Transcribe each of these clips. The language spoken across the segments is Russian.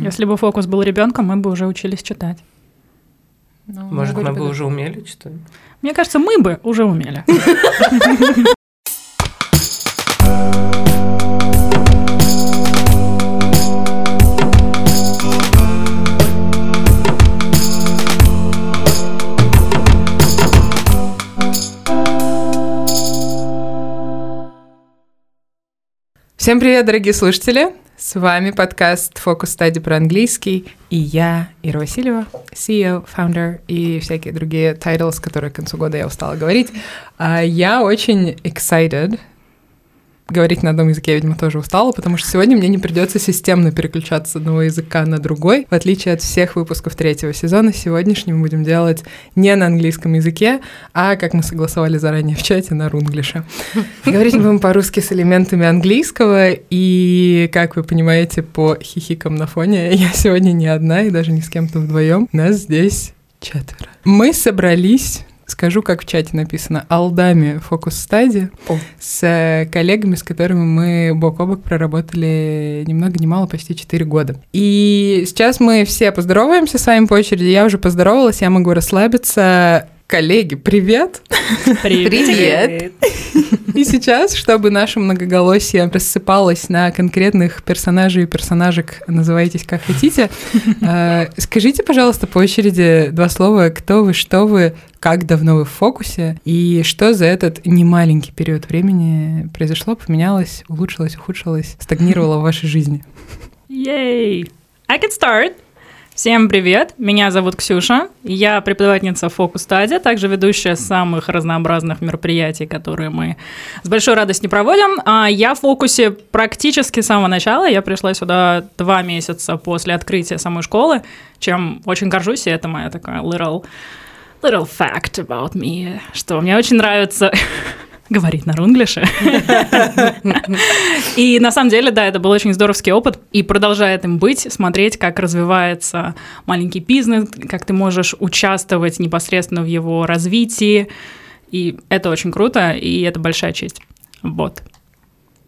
Если бы фокус был ребенком, мы бы уже учились читать. Ну, Может, мы бы уже умели читать? Мне кажется, мы бы уже умели. Всем привет, дорогие слушатели! С вами подкаст «Фокус стади про английский» и я, Ира Васильева, CEO, founder и всякие другие titles, которые к концу года я устала говорить. А я очень excited говорить на одном языке я, видимо, тоже устала, потому что сегодня мне не придется системно переключаться с одного языка на другой. В отличие от всех выпусков третьего сезона, сегодняшний мы будем делать не на английском языке, а, как мы согласовали заранее в чате, на рунглише. Говорить будем по-русски с элементами английского, и, как вы понимаете, по хихикам на фоне, я сегодня не одна и даже не с кем-то вдвоем. Нас здесь четверо. Мы собрались скажу, как в чате написано, алдами фокус стадии с э, коллегами, с которыми мы бок о бок проработали ни много ни мало, почти 4 года. И сейчас мы все поздороваемся с вами по очереди. Я уже поздоровалась, я могу расслабиться. Коллеги, привет! Привет! Привет! И сейчас, чтобы наше многоголосие рассыпалось на конкретных персонажей и персонажек, называйтесь как хотите, э, скажите, пожалуйста, по очереди два слова, кто вы, что вы, как давно вы в фокусе, и что за этот немаленький период времени произошло, поменялось, улучшилось, ухудшилось, стагнировало в вашей жизни. Yay! I can start. Всем привет, меня зовут Ксюша, я преподавательница Фокус Стадия, также ведущая самых разнообразных мероприятий, которые мы с большой радостью проводим. А я в фокусе практически с самого начала, я пришла сюда два месяца после открытия самой школы, чем очень горжусь, и это моя такая little, little fact about me, что мне очень нравится говорить на рунглише. И на самом деле, да, это был очень здоровский опыт, и продолжает им быть, смотреть, как развивается маленький бизнес, как ты можешь участвовать непосредственно в его развитии, и это очень круто, и это большая честь. Вот.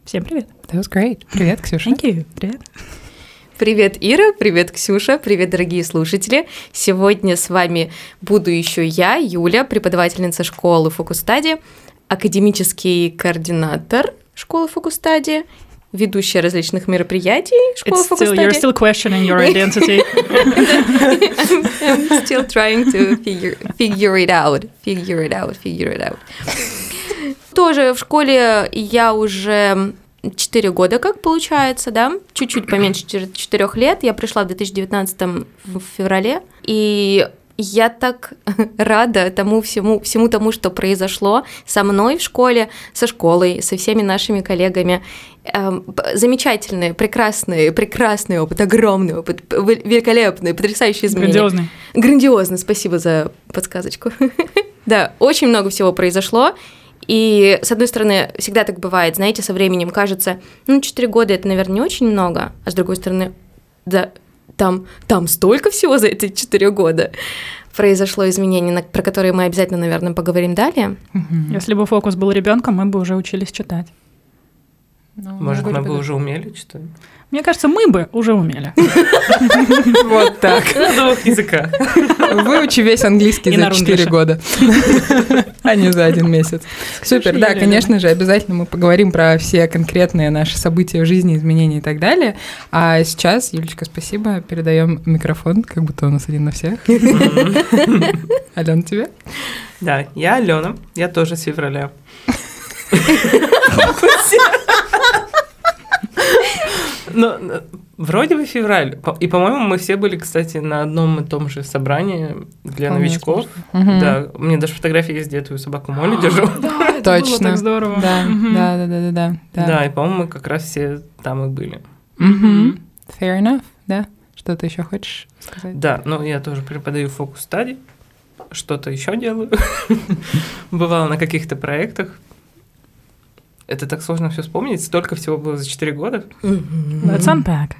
Всем привет. That was great. Привет, Ксюша. Thank you. Привет. Привет, Ира, привет, Ксюша, привет, дорогие слушатели. Сегодня с вами буду еще я, Юля, преподавательница школы Фокус Стадии академический координатор школы Фокустади, ведущая различных мероприятий школы It's still, You're still questioning your identity. I'm, I'm still trying to figure, figure it out, figure it out, figure it out. Тоже в школе я уже 4 года, как получается, да, чуть-чуть поменьше 4 лет. Я пришла в 2019 в феврале, и я так рада тому всему, всему тому, что произошло со мной в школе, со школой, со всеми нашими коллегами. Эм, замечательный, прекрасный, прекрасный опыт, огромный опыт, великолепный, потрясающий изменения. Грандиозный. Грандиозный, спасибо за подсказочку. да, очень много всего произошло. И, с одной стороны, всегда так бывает, знаете, со временем кажется, ну, 4 года это, наверное, не очень много, а с другой стороны, да, там, там столько всего за эти четыре года произошло изменение, про которые мы обязательно, наверное, поговорим далее. Если бы фокус был ребенком, мы бы уже учились читать. Ну, Может, мы бы уже умели читать? Мне кажется, мы бы уже умели. Вот так. На двух языках. Выучи весь английский за 4 года, а не за один месяц. Супер, да, конечно же, обязательно мы поговорим про все конкретные наши события в жизни, изменения и так далее. А сейчас, Юлечка, спасибо, передаем микрофон, как будто у нас один на всех. Алена, тебе? Да, я Алена, я тоже с февраля. Ну, вроде бы февраль. И, по-моему, мы все были, кстати, на одном и том же собрании для новичков. Да, у меня даже фотографии есть, где я твою собаку Молли держу. Да, Точно. так здорово. Да, да, да, да, да. Да, и, по-моему, мы как раз все там и были. Fair enough, да. Что ты еще хочешь сказать? Да, ну я тоже преподаю фокус стадий, что-то еще делаю. Бывало на каких-то проектах, это так сложно все вспомнить. Столько всего было за 4 года. Let's unpack.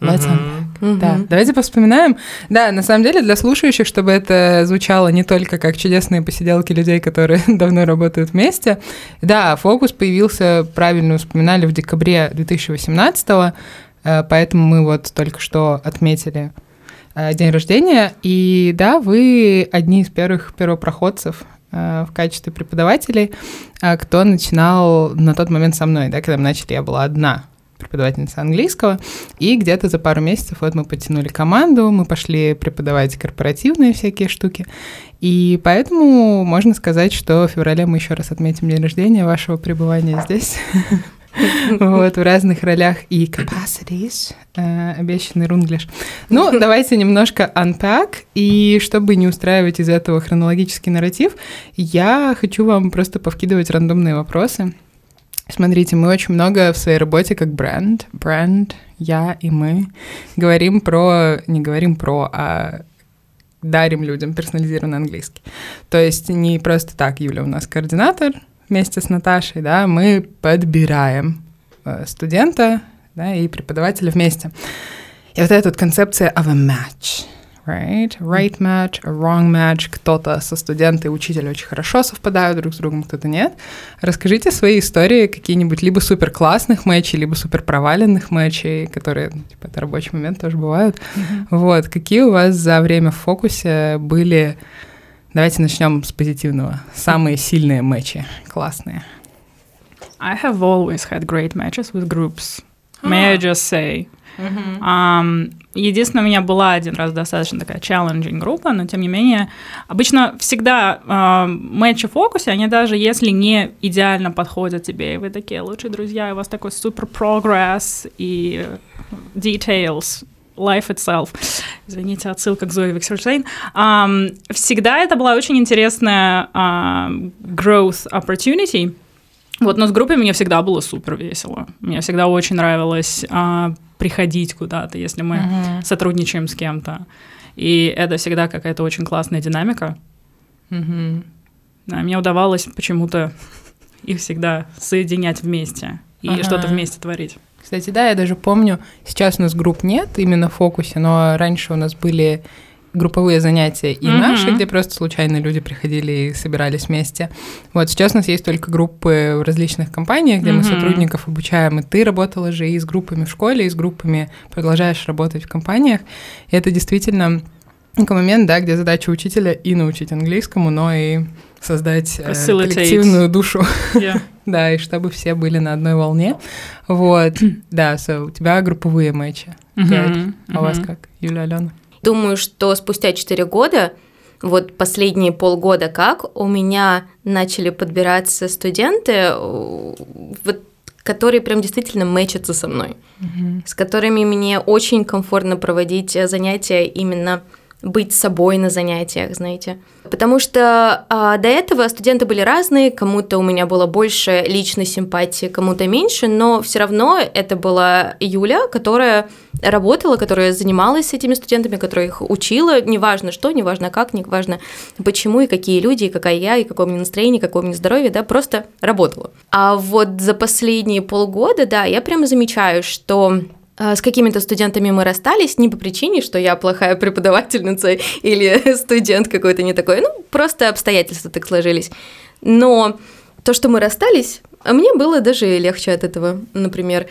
Let's unpack. Mm-hmm. Да, давайте повспоминаем. Да, на самом деле для слушающих, чтобы это звучало не только как чудесные посиделки людей, которые давно работают вместе. Да, фокус появился, правильно вспоминали, в декабре 2018 -го. Э, поэтому мы вот только что отметили э, день рождения. И да, вы одни из первых первопроходцев в качестве преподавателей, кто начинал на тот момент со мной, да, когда мы начали, я была одна преподавательница английского, и где-то за пару месяцев вот мы потянули команду, мы пошли преподавать корпоративные всякие штуки, и поэтому можно сказать, что в феврале мы еще раз отметим день рождения вашего пребывания здесь. Вот, в разных ролях и capacities, э, обещанный рунглиш. Ну, давайте немножко unpack, и чтобы не устраивать из этого хронологический нарратив, я хочу вам просто повкидывать рандомные вопросы. Смотрите, мы очень много в своей работе как бренд, бренд, я и мы, говорим про, не говорим про, а дарим людям персонализированный английский. То есть не просто так, Юля у нас координатор вместе с Наташей, да, мы подбираем э, студента да, и преподавателя вместе. И вот эта вот концепция of a match — right? Right match, a wrong match. Кто-то со студенты и учитель очень хорошо совпадают друг с другом, кто-то нет. Расскажите свои истории какие-нибудь либо супер классных матчей, либо супер проваленных матчей, которые, типа, это рабочий момент тоже бывают. Mm-hmm. Вот, какие у вас за время в фокусе были... Давайте начнем с позитивного. Самые сильные матчи, классные. I have always had great matches with groups. May I just say? Uh-huh. Um, единственное, у меня была один раз достаточно такая challenging группа, но тем не менее, обычно всегда uh, матчи в фокусе, они даже если не идеально подходят тебе, и вы такие лучшие друзья, и у вас такой супер прогресс и details, life itself. Извините, отсылка к Зои Виксерштейн. Um, всегда это была очень интересная uh, growth opportunity. Вот, но с группой мне всегда было супер весело. Мне всегда очень нравилось uh, приходить куда-то, если мы uh-huh. сотрудничаем с кем-то. И это всегда какая-то очень классная динамика. Uh-huh. Да, мне удавалось почему-то их всегда соединять вместе и uh-huh. что-то вместе творить. Кстати, да, я даже помню, сейчас у нас групп нет именно в фокусе, но раньше у нас были групповые занятия и mm-hmm. наши, где просто случайно люди приходили и собирались вместе. Вот сейчас у нас есть только группы в различных компаниях, где mm-hmm. мы сотрудников обучаем, и ты работала же и с группами в школе, и с группами продолжаешь работать в компаниях. И это действительно такой момент, да, где задача учителя и научить английскому, но и создать э, коллективную душу. Yeah. да, и чтобы все были на одной волне. Вот, да, so, у тебя групповые матчи. Mm-hmm. А у вас как, Юля, Алена? Думаю, что спустя 4 года, вот последние полгода как, у меня начали подбираться студенты, вот которые прям действительно мэчатся со мной, mm-hmm. с которыми мне очень комфортно проводить занятия именно быть собой на занятиях, знаете. Потому что а, до этого студенты были разные, кому-то у меня было больше личной симпатии, кому-то меньше, но все равно это была Юля, которая работала, которая занималась с этими студентами, которая их учила, неважно что, неважно как, неважно почему и какие люди, и какая я, и какое у меня настроение, какое у меня здоровье, да, просто работала. А вот за последние полгода, да, я прямо замечаю, что с какими-то студентами мы расстались не по причине, что я плохая преподавательница или студент какой-то не такой, ну, просто обстоятельства так сложились. Но то, что мы расстались, мне было даже легче от этого, например.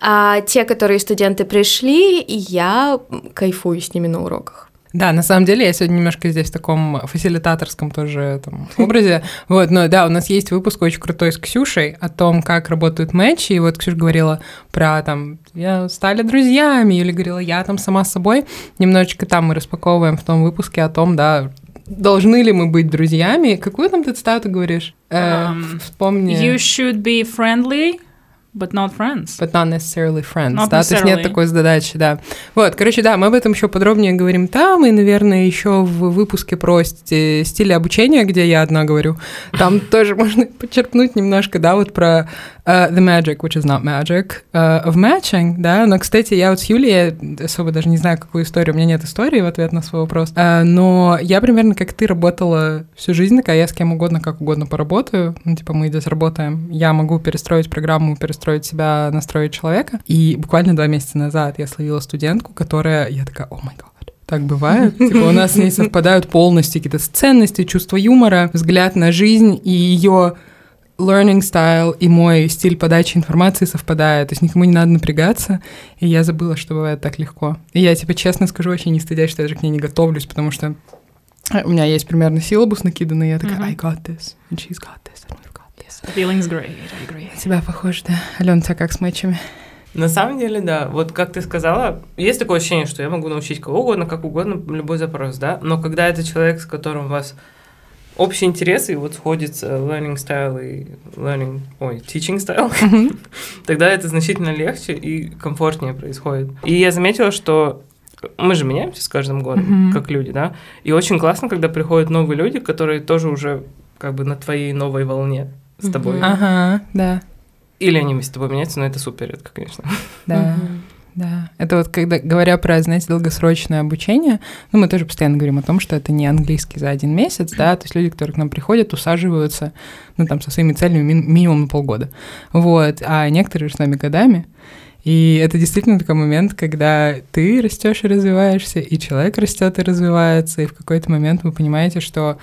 А те, которые студенты пришли, я кайфую с ними на уроках. Да, на самом деле я сегодня немножко здесь в таком фасилитаторском тоже там, образе. Вот, но да, у нас есть выпуск очень крутой с Ксюшей о том, как работают матчи. И вот Ксюша говорила про там, я стали друзьями, или говорила, я там сама с собой. Немножечко там мы распаковываем в том выпуске о том, да, должны ли мы быть друзьями. Какую там ты цитату говоришь? Um, вспомни. You should be friendly But not friends. But not necessarily friends, not да, necessarily. то есть нет такой задачи, да. Вот, короче, да, мы об этом еще подробнее говорим там, и, наверное, еще в выпуске про стили обучения, где я одна говорю, там тоже можно подчеркнуть немножко, да, вот про uh, the magic, which is not magic, uh, of matching, да, но, кстати, я вот с Юлией особо даже не знаю, какую историю, у меня нет истории в ответ на свой вопрос, uh, но я примерно как ты работала всю жизнь, такая я с кем угодно, как угодно поработаю, ну, типа мы здесь работаем, я могу перестроить программу, перестроить себя, настроить человека. И буквально два месяца назад я словила студентку, которая, я такая, о май гад, так бывает. Типа у нас с ней совпадают полностью какие-то ценности, чувство юмора, взгляд на жизнь и ее learning style и мой стиль подачи информации совпадает, то есть никому не надо напрягаться, и я забыла, что бывает так легко. И я, типа, честно скажу, вообще не стыдясь, что я даже к ней не готовлюсь, потому что у меня есть примерно силабус накиданный, и я такая, I got this, and she's got this, and we've got this. Feelings great, I agree. На тебя похоже, да. Алена, тебя как с матчами? На самом деле, да. Вот как ты сказала, есть такое ощущение, что я могу научить кого угодно, как угодно, любой запрос, да. Но когда это человек, с которым у вас общие интересы, и вот сходится learning style и learning, ой, teaching style, тогда это значительно легче и комфортнее происходит. И я заметила, что мы же меняемся с каждым годом, как люди, да. И очень классно, когда приходят новые люди, которые тоже уже как бы на твоей новой волне с тобой. Ага, да. Или они вместе с тобой меняются, но это супер редко, конечно. Да. Да, это вот когда, говоря про, знаете, долгосрочное обучение, ну, мы тоже постоянно говорим о том, что это не английский за один месяц, да, то есть люди, которые к нам приходят, усаживаются, ну, там, со своими целями ми- минимум на полгода, вот, а некоторые с нами годами, и это действительно такой момент, когда ты растешь и развиваешься, и человек растет и развивается, и в какой-то момент вы понимаете, что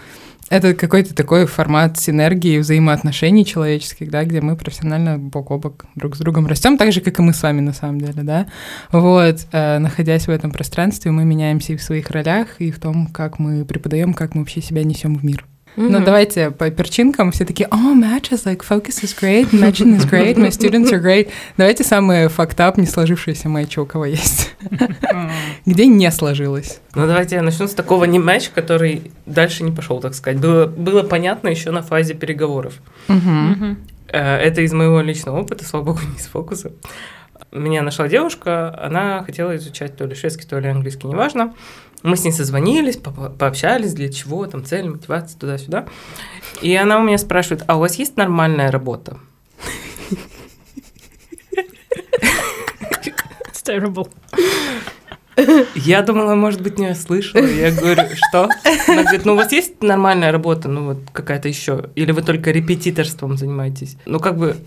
это какой-то такой формат синергии, взаимоотношений человеческих, да, где мы профессионально бок о бок друг с другом растем, так же, как и мы с вами на самом деле, да. Вот, э, находясь в этом пространстве, мы меняемся и в своих ролях, и в том, как мы преподаем, как мы вообще себя несем в мир. Mm-hmm. Ну, давайте по перчинкам все такие, oh, matches, like, focus is great, matching is great, my students are great. Давайте самые фактап, не сложившиеся матчи у кого есть. Где не сложилось? Ну, давайте я начну с такого не матч, который дальше не пошел, так сказать. Было, было понятно еще на фазе переговоров. Это из моего личного опыта, слава богу, не из фокуса. Меня нашла девушка, она хотела изучать то ли шведский, то ли английский, неважно. Мы с ней созвонились, по пообщались, для чего, там, цель, мотивация, туда-сюда. И она у меня спрашивает, а у вас есть нормальная работа? It's terrible. Я думала, может быть, не слышала. Я говорю, что? Она говорит, ну у вас есть нормальная работа, ну вот какая-то еще, или вы только репетиторством занимаетесь? Ну как бы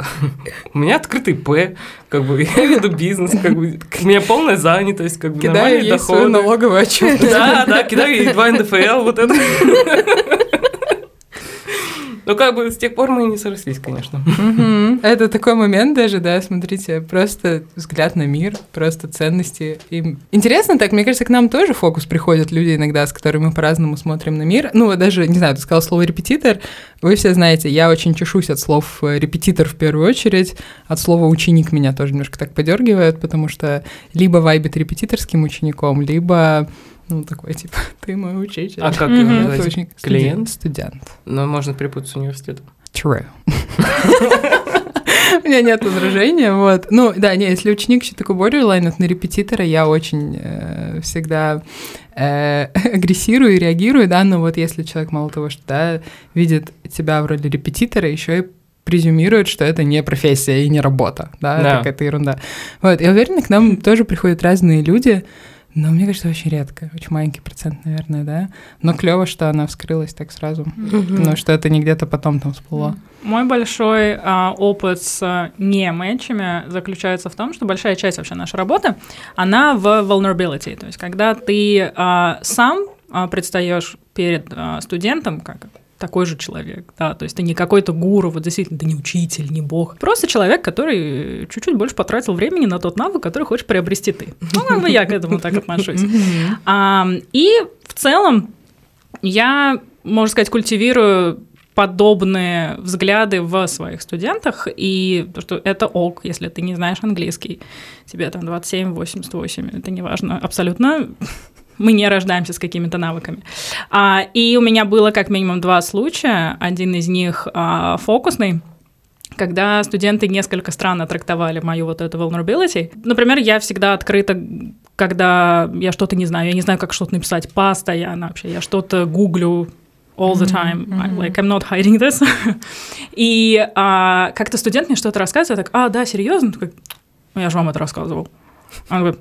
у меня открытый П, как бы я веду бизнес, как бы у меня полная занятость, как бы кидаю ей доходы. свою налоговую отчет. Да, да, кидаю ей два НДФЛ, вот это. Ну, как бы с тех пор мы и не срослись, конечно. Это такой момент даже, да, смотрите, просто взгляд на мир, просто ценности. И интересно так, мне кажется, к нам тоже фокус приходят люди иногда, с которыми мы по-разному смотрим на мир. Ну, даже, не знаю, ты сказал слово «репетитор», вы все знаете, я очень чешусь от слов «репетитор» в первую очередь, от слова «ученик» меня тоже немножко так подергивает, потому что либо вайбит репетиторским учеником, либо ну, такой, типа, ты мой учитель. А как его называть? Клиент? Студент. Но можно перепутать с университетом. True. У меня нет возражения, вот. Ну, да, не, если ученик еще такой borderline, это на репетитора, я очень э, всегда э, агрессирую и реагирую, да, но вот если человек мало того, что, да, видит тебя в роли репетитора, еще и презюмирует, что это не профессия и не работа, да, да. какая-то ерунда. Вот, я уверена, к нам тоже приходят разные люди, но мне кажется, очень редко, очень маленький процент, наверное, да. Но клево, что она вскрылась так сразу, mm-hmm. но что это не где-то потом там всплыло. Мой большой а, опыт с не матчами заключается в том, что большая часть вообще нашей работы, она в vulnerability, то есть когда ты а, сам а, предстаешь перед а, студентом, как такой же человек, да, то есть ты не какой-то гуру, вот действительно, ты не учитель, не бог, просто человек, который чуть-чуть больше потратил времени на тот навык, который хочешь приобрести ты. Ну, как бы я к этому так отношусь. А, и в целом я, можно сказать, культивирую подобные взгляды в своих студентах, и что это ок, если ты не знаешь английский, тебе там 27, 88, это не важно, абсолютно мы не рождаемся с какими-то навыками. А, и у меня было как минимум два случая. Один из них а, фокусный, когда студенты несколько странно трактовали мою вот эту vulnerability. Например, я всегда открыта, когда я что-то не знаю, я не знаю, как что-то написать постоянно вообще, я что-то гуглю all the time, mm-hmm. like I'm not hiding this. И а, как-то студент мне что-то рассказывает, я так, а, да, серьезно? Такой, ну, я же вам это рассказывал. Он говорит,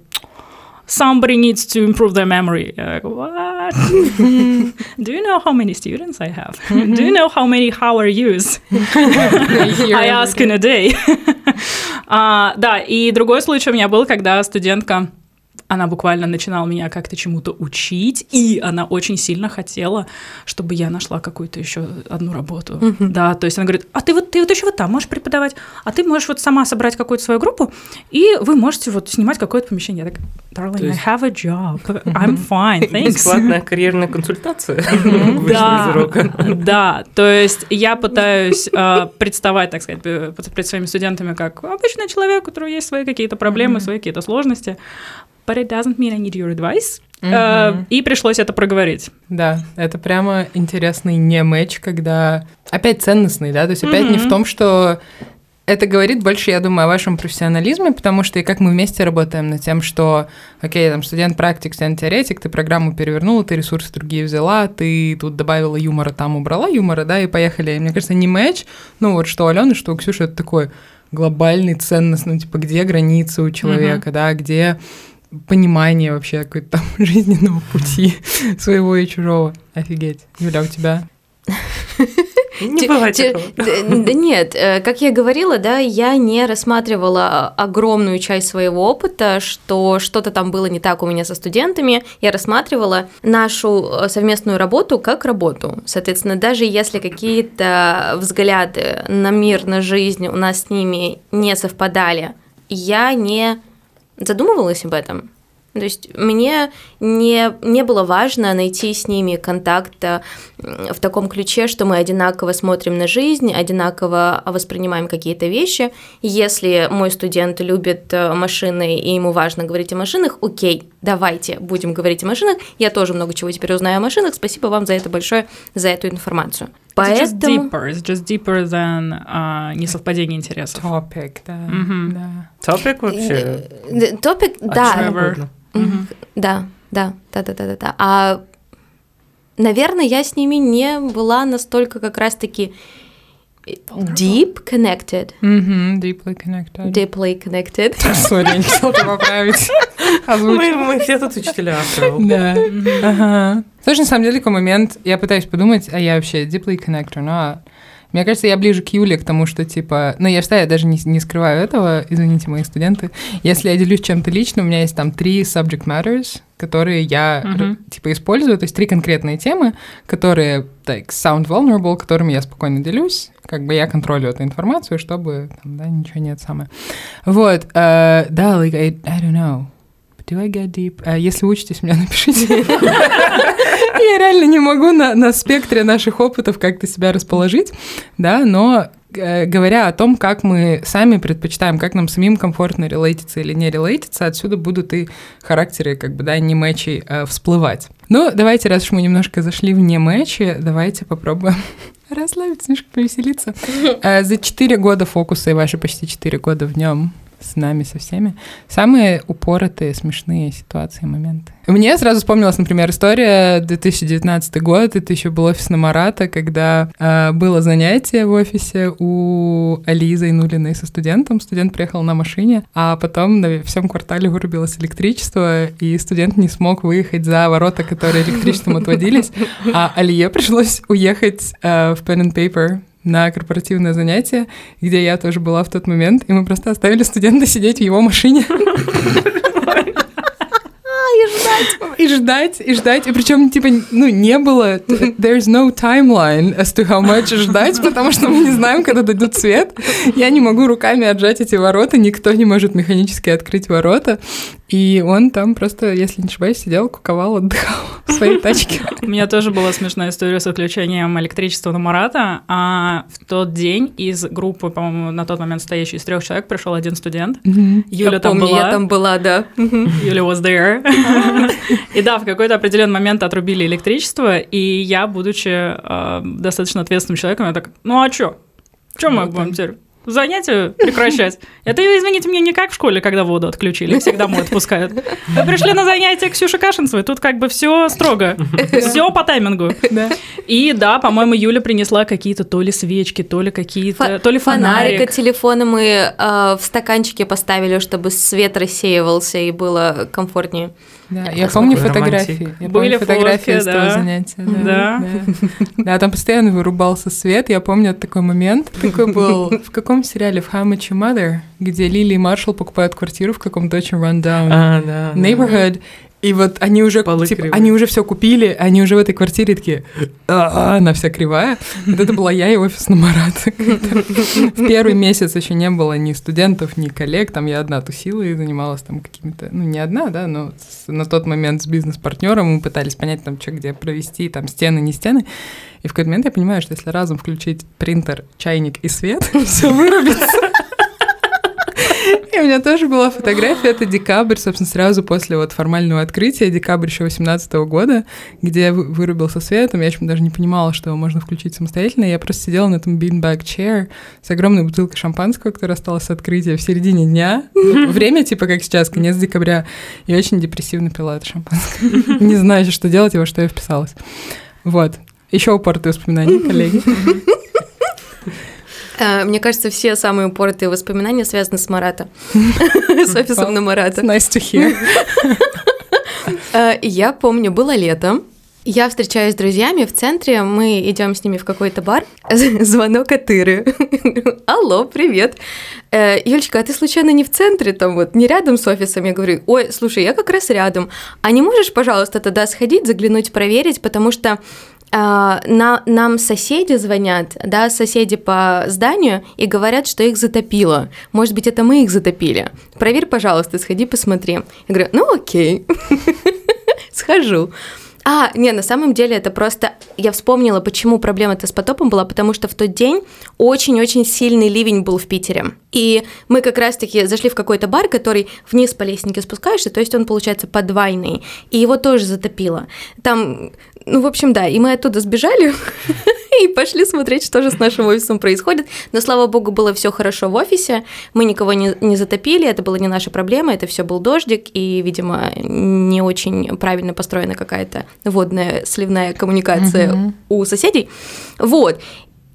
somebody needs to improve their memory. Like, what? Do you know how many students I have? Do you know how many how are yous I ask in a day? uh, да, и другой случай у меня был, когда студентка она буквально начинала меня как-то чему-то учить, и она очень сильно хотела, чтобы я нашла какую-то еще одну работу. Мгм. Да, то есть она говорит, а ты вот, ты вот еще вот там можешь преподавать, а ты можешь вот сама собрать какую-то свою группу, и вы можете вот снимать какое-то помещение. Я так, darling, То есть- I have a job, I'm fine, thanks. Бесплатная карьерная консультация вышла из Да, урока. да, то есть я пытаюсь э, представать, так сказать, перед своими студентами как обычный человек, у которого есть свои какие-то проблемы, свои какие-то сложности. But it doesn't mean I need your advice. Э, Мгм. И пришлось это проговорить. Да, это прямо интересный не матч, когда опять ценностный, да, то есть опять не в том, что это говорит больше, я думаю, о вашем профессионализме, потому что и как мы вместе работаем над тем, что, окей, там студент-практик, студент-теоретик, ты программу перевернула, ты ресурсы другие взяла, ты тут добавила юмора, там убрала юмора, да, и поехали. И мне кажется, не матч, ну вот что у Алены, что у Ксюши, это такой глобальный ценностный, ну типа где границы у человека, да, где понимание вообще какой-то там жизненного пути своего и чужого. Офигеть. Юля, у тебя? Не бывает да нет, э, как я говорила, да, я не рассматривала огромную часть своего опыта, что что-то там было не так у меня со студентами. Я рассматривала нашу э, совместную работу как работу. Соответственно, даже если какие-то взгляды на мир, на жизнь у нас с ними не совпадали, я не задумывалась об этом. То есть мне не, не было важно найти с ними контакт э, в таком ключе, что мы одинаково смотрим на жизнь, одинаково воспринимаем какие-то вещи. Если мой студент любит э, машины и ему важно говорить о машинах, окей, давайте будем говорить о машинах. Я тоже много чего теперь узнаю о машинах. Спасибо вам за это большое, за эту информацию. It's just Поэтому... deeper, it's just deeper than а, несовпадение интересов. Топик, да. Да. Топик вообще. Э, Топик, о да. Да, да, да, да, да, да, да. А, наверное, я с ними не была настолько как раз-таки deep connected, Мгм, deeply connected. deeply connected. Я не хотела поправить. Мы, мы все тут учителя. Да. Ага. Слушай, на самом деле, такой момент, я пытаюсь подумать, а я вообще deeply connector, но мне кажется, я ближе к Юле, к тому, что, типа... Ну, я всегда, я даже не, не скрываю этого, извините, мои студенты. Если я делюсь чем-то личным, у меня есть там три subject matters, которые я, р- типа, использую, то есть три конкретные темы, которые, так, sound vulnerable, которыми я спокойно делюсь, как бы я контролю эту информацию, чтобы, там, да, ничего нет самое. Вот, э, да, like, I, I don't know. Do I get deep? А если учитесь, меня напишите. Я реально не могу на, на спектре наших опытов как-то себя расположить, да, но э, говоря о том, как мы сами предпочитаем, как нам самим комфортно релейтиться или не релейтиться, отсюда будут и характеры, как бы, да, не мэчей э, всплывать. Ну, давайте, раз уж мы немножко зашли в не мэчи, давайте попробуем расслабиться, немножко повеселиться. Э, За четыре года фокуса и ваши почти четыре года в нем с нами, со всеми. Самые упоротые, смешные ситуации, моменты. Мне сразу вспомнилась, например, история 2019 год. Это еще был офис на Марата, когда э, было занятие в офисе у Али Зайнулиной со студентом. Студент приехал на машине, а потом на всем квартале вырубилось электричество, и студент не смог выехать за ворота, которые электричеством отводились. А Алие пришлось уехать э, в pen and paper на корпоративное занятие, где я тоже была в тот момент, и мы просто оставили студента сидеть в его машине. И ждать. И ждать, и ждать. И причем, типа, ну, не было... There's no timeline as to how much ждать, потому что мы не знаем, когда дадут свет. Я не могу руками отжать эти ворота, никто не может механически открыть ворота. И он там просто, если не ошибаюсь, сидел, куковал, отдыхал в своей тачке. У меня тоже была смешная история с отключением электричества на Марата. А в тот день из группы, по-моему, на тот момент стоящей из трех человек пришел один студент. Юля там была. я там была, да. Юля was there. И да, в какой-то определенный момент отрубили электричество, и я, будучи э, достаточно ответственным человеком, я так, ну а чё? Чё мы Вот будем теперь? Занятия прекращать. Это, извините, мне не как в школе, когда воду отключили, всех домой отпускают. Вы пришли на занятия Ксюши Кашинцевой, тут как бы все строго, все по таймингу. И да, по-моему, Юля принесла какие-то то ли свечки, то ли какие-то, то ли Фонарик фонарик. от телефона мы э, в стаканчике поставили, чтобы свет рассеивался и было комфортнее. Да, я помню фотографии. Я Были помню фотографии фотки, с того да. занятия. Да. Да. Да, там постоянно вырубался свет. Я помню такой момент. Такой был в каком сериале? В How Much Your Mother, где Лили и Маршall покупают квартиру в каком-то очень rundown А, да. да. И вот они уже, Полы типа, кривые. они уже все купили, они уже в этой квартире такие, «А, она вся кривая. Вот это была я и офис на Марата. В первый месяц еще не было ни студентов, ни коллег, там я одна тусила и занималась там какими-то, ну не одна, да, но на тот момент с бизнес-партнером мы пытались понять там, что где провести, там стены, не стены. И в какой-то момент я понимаю, что если разом включить принтер, чайник и свет, все вырубится. И у меня тоже была фотография, это декабрь, собственно, сразу после вот формального открытия, декабрь еще 18 года, где вы- вырубился свет, и я еще даже не понимала, что его можно включить самостоятельно, я просто сидела на этом beanbag chair с огромной бутылкой шампанского, которая осталась с открытия в середине дня, время типа как сейчас, конец декабря, и очень депрессивно пила это шампанское, не знаю, что делать и во что я вписалась. Вот. Еще упоротые воспоминания, коллеги. Э, Мне кажется, все самые упоротые воспоминания связаны с Марата. С офисом на Марата. Nice to hear. Я помню, было лето. Я встречаюсь с друзьями в центре, мы идем с ними в какой-то бар. Звонок от Иры. Алло, привет. Э, Юлечка, а ты случайно не в центре, там вот, не рядом с офисом? Я говорю, ой, слушай, я как раз рядом. А не можешь, пожалуйста, тогда сходить, заглянуть, проверить, потому что на, нам соседи звонят, да, соседи по зданию, и говорят, что их затопило. Может быть, это мы их затопили. Проверь, пожалуйста, сходи, посмотри. Я говорю, ну окей, схожу. А, не, на самом деле это просто... Я вспомнила, почему проблема-то с потопом была, потому что в тот день очень-очень сильный ливень был в Питере. И мы как раз-таки зашли в какой-то бар, который вниз по лестнике спускаешься, то есть он, получается, подвайный, и его тоже затопило. Там, ну, в общем, да, и мы оттуда сбежали и пошли смотреть, что же с нашим офисом происходит. Но, слава богу, было все хорошо в офисе, мы никого не, не затопили, это была не наша проблема, это все был дождик, и, видимо, не очень правильно построена какая-то водная сливная коммуникация у соседей. Вот.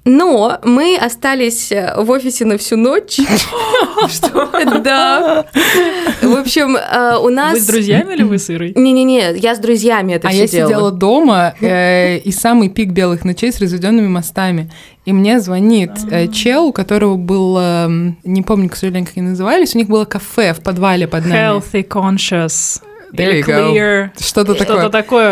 Но мы остались э, в офисе на всю ночь. Что? Да. В общем, э, у нас... Вы с друзьями или вы с Ирой? Не-не-не, я с друзьями это А все я сидела дома, э, и самый пик белых ночей с разведенными мостами. И мне звонит э, чел, у которого был, эм, не помню, к сожалению, как они назывались, у них было кафе в подвале под нами. Healthy Conscious. There или. Clear. Что-то Что-то такое.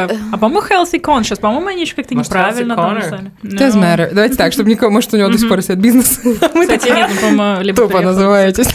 такое. А по-моему, Healthy Conscious. По-моему, они еще как-то Может, неправильно там написали. Doesn't Ну, matter. Давайте так, чтобы никого, может, у него до сих пор сидит бизнес. Мы Кстати, нет, ну, по-моему, либо тупо называетесь.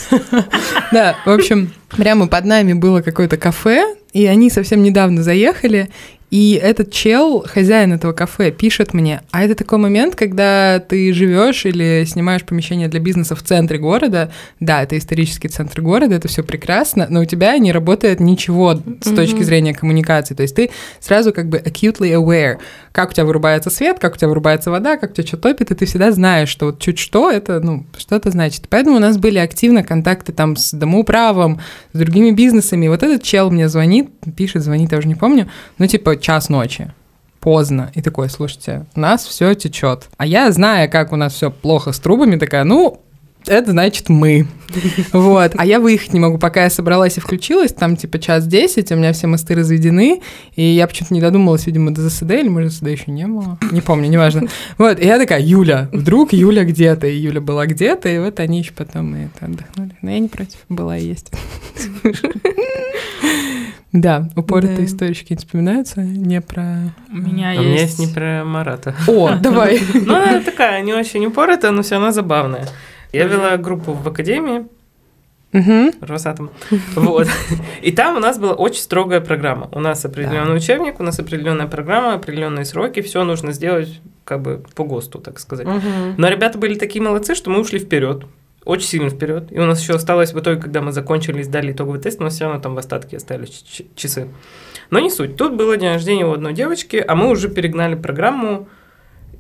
Да, в общем, прямо под нами было какое-то кафе, и они совсем недавно заехали, и этот чел, хозяин этого кафе, пишет мне, а это такой момент, когда ты живешь или снимаешь помещение для бизнеса в центре города, да, это исторический центр города, это все прекрасно, но у тебя не работает ничего с точки зрения коммуникации, то есть ты сразу как бы acutely aware, как у тебя вырубается свет, как у тебя вырубается вода, как у тебя что топит, и ты всегда знаешь, что вот чуть что, это, ну, что это значит. Поэтому у нас были активно контакты там с домоуправом, с другими бизнесами. И вот этот чел мне звонит, пишет, звонит, я уже не помню, ну, типа, час ночи поздно. И такой, слушайте, у нас все течет. А я, зная, как у нас все плохо с трубами, такая, ну, это значит мы. Вот. А я выехать не могу. Пока я собралась и включилась, там типа час десять, у меня все мосты разведены, и я почему-то не додумалась, видимо, до ЗСД, или, может, ЗСД еще не было. Не помню, неважно. Вот, и я такая, Юля, вдруг Юля где-то, и Юля была где-то, и вот они еще потом и это отдохнули. Но я не против, была и есть. Да, упоротые Да. исторички не вспоминаются, не про... У меня А у меня есть есть... не про Марата. О, давай. Ну, она такая, не очень упоротая, но все равно забавная. Я вела группу в академии, Мгм. Росатом. Вот. И там у нас была очень строгая программа. У нас определенный учебник, у нас определенная программа, определенные сроки. Все нужно сделать как бы по ГОСТу, так сказать. Мгм. Но ребята были такие молодцы, что мы ушли вперед. Очень сильно вперед. И у нас еще осталось в итоге, когда мы закончили и сдали итоговый тест, нас все равно там в остатке остались часы. Но не суть. Тут было день рождения у одной девочки, а мы уже перегнали программу,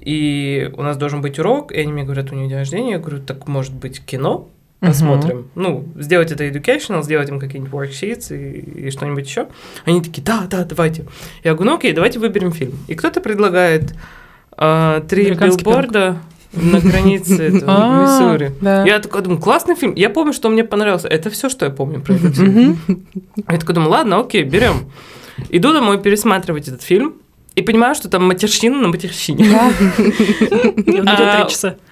и у нас должен быть урок, и они мне говорят, у нее день рождения. Я говорю, так может быть кино? Посмотрим. Ну, сделать это educational, сделать им какие-нибудь worksheets и, и что-нибудь еще. Они такие, да, да, давайте. Я говорю, ну окей, давайте выберем фильм. И кто-то предлагает а, три билборда на границе А, Миссури. Я такой думаю, классный фильм. Я помню, что мне понравился. Это все, что я помню про этот фильм. Я такой думаю, ладно, окей, берем. Иду домой пересматривать этот фильм, и понимаю, что там матерщина на матерщине. А,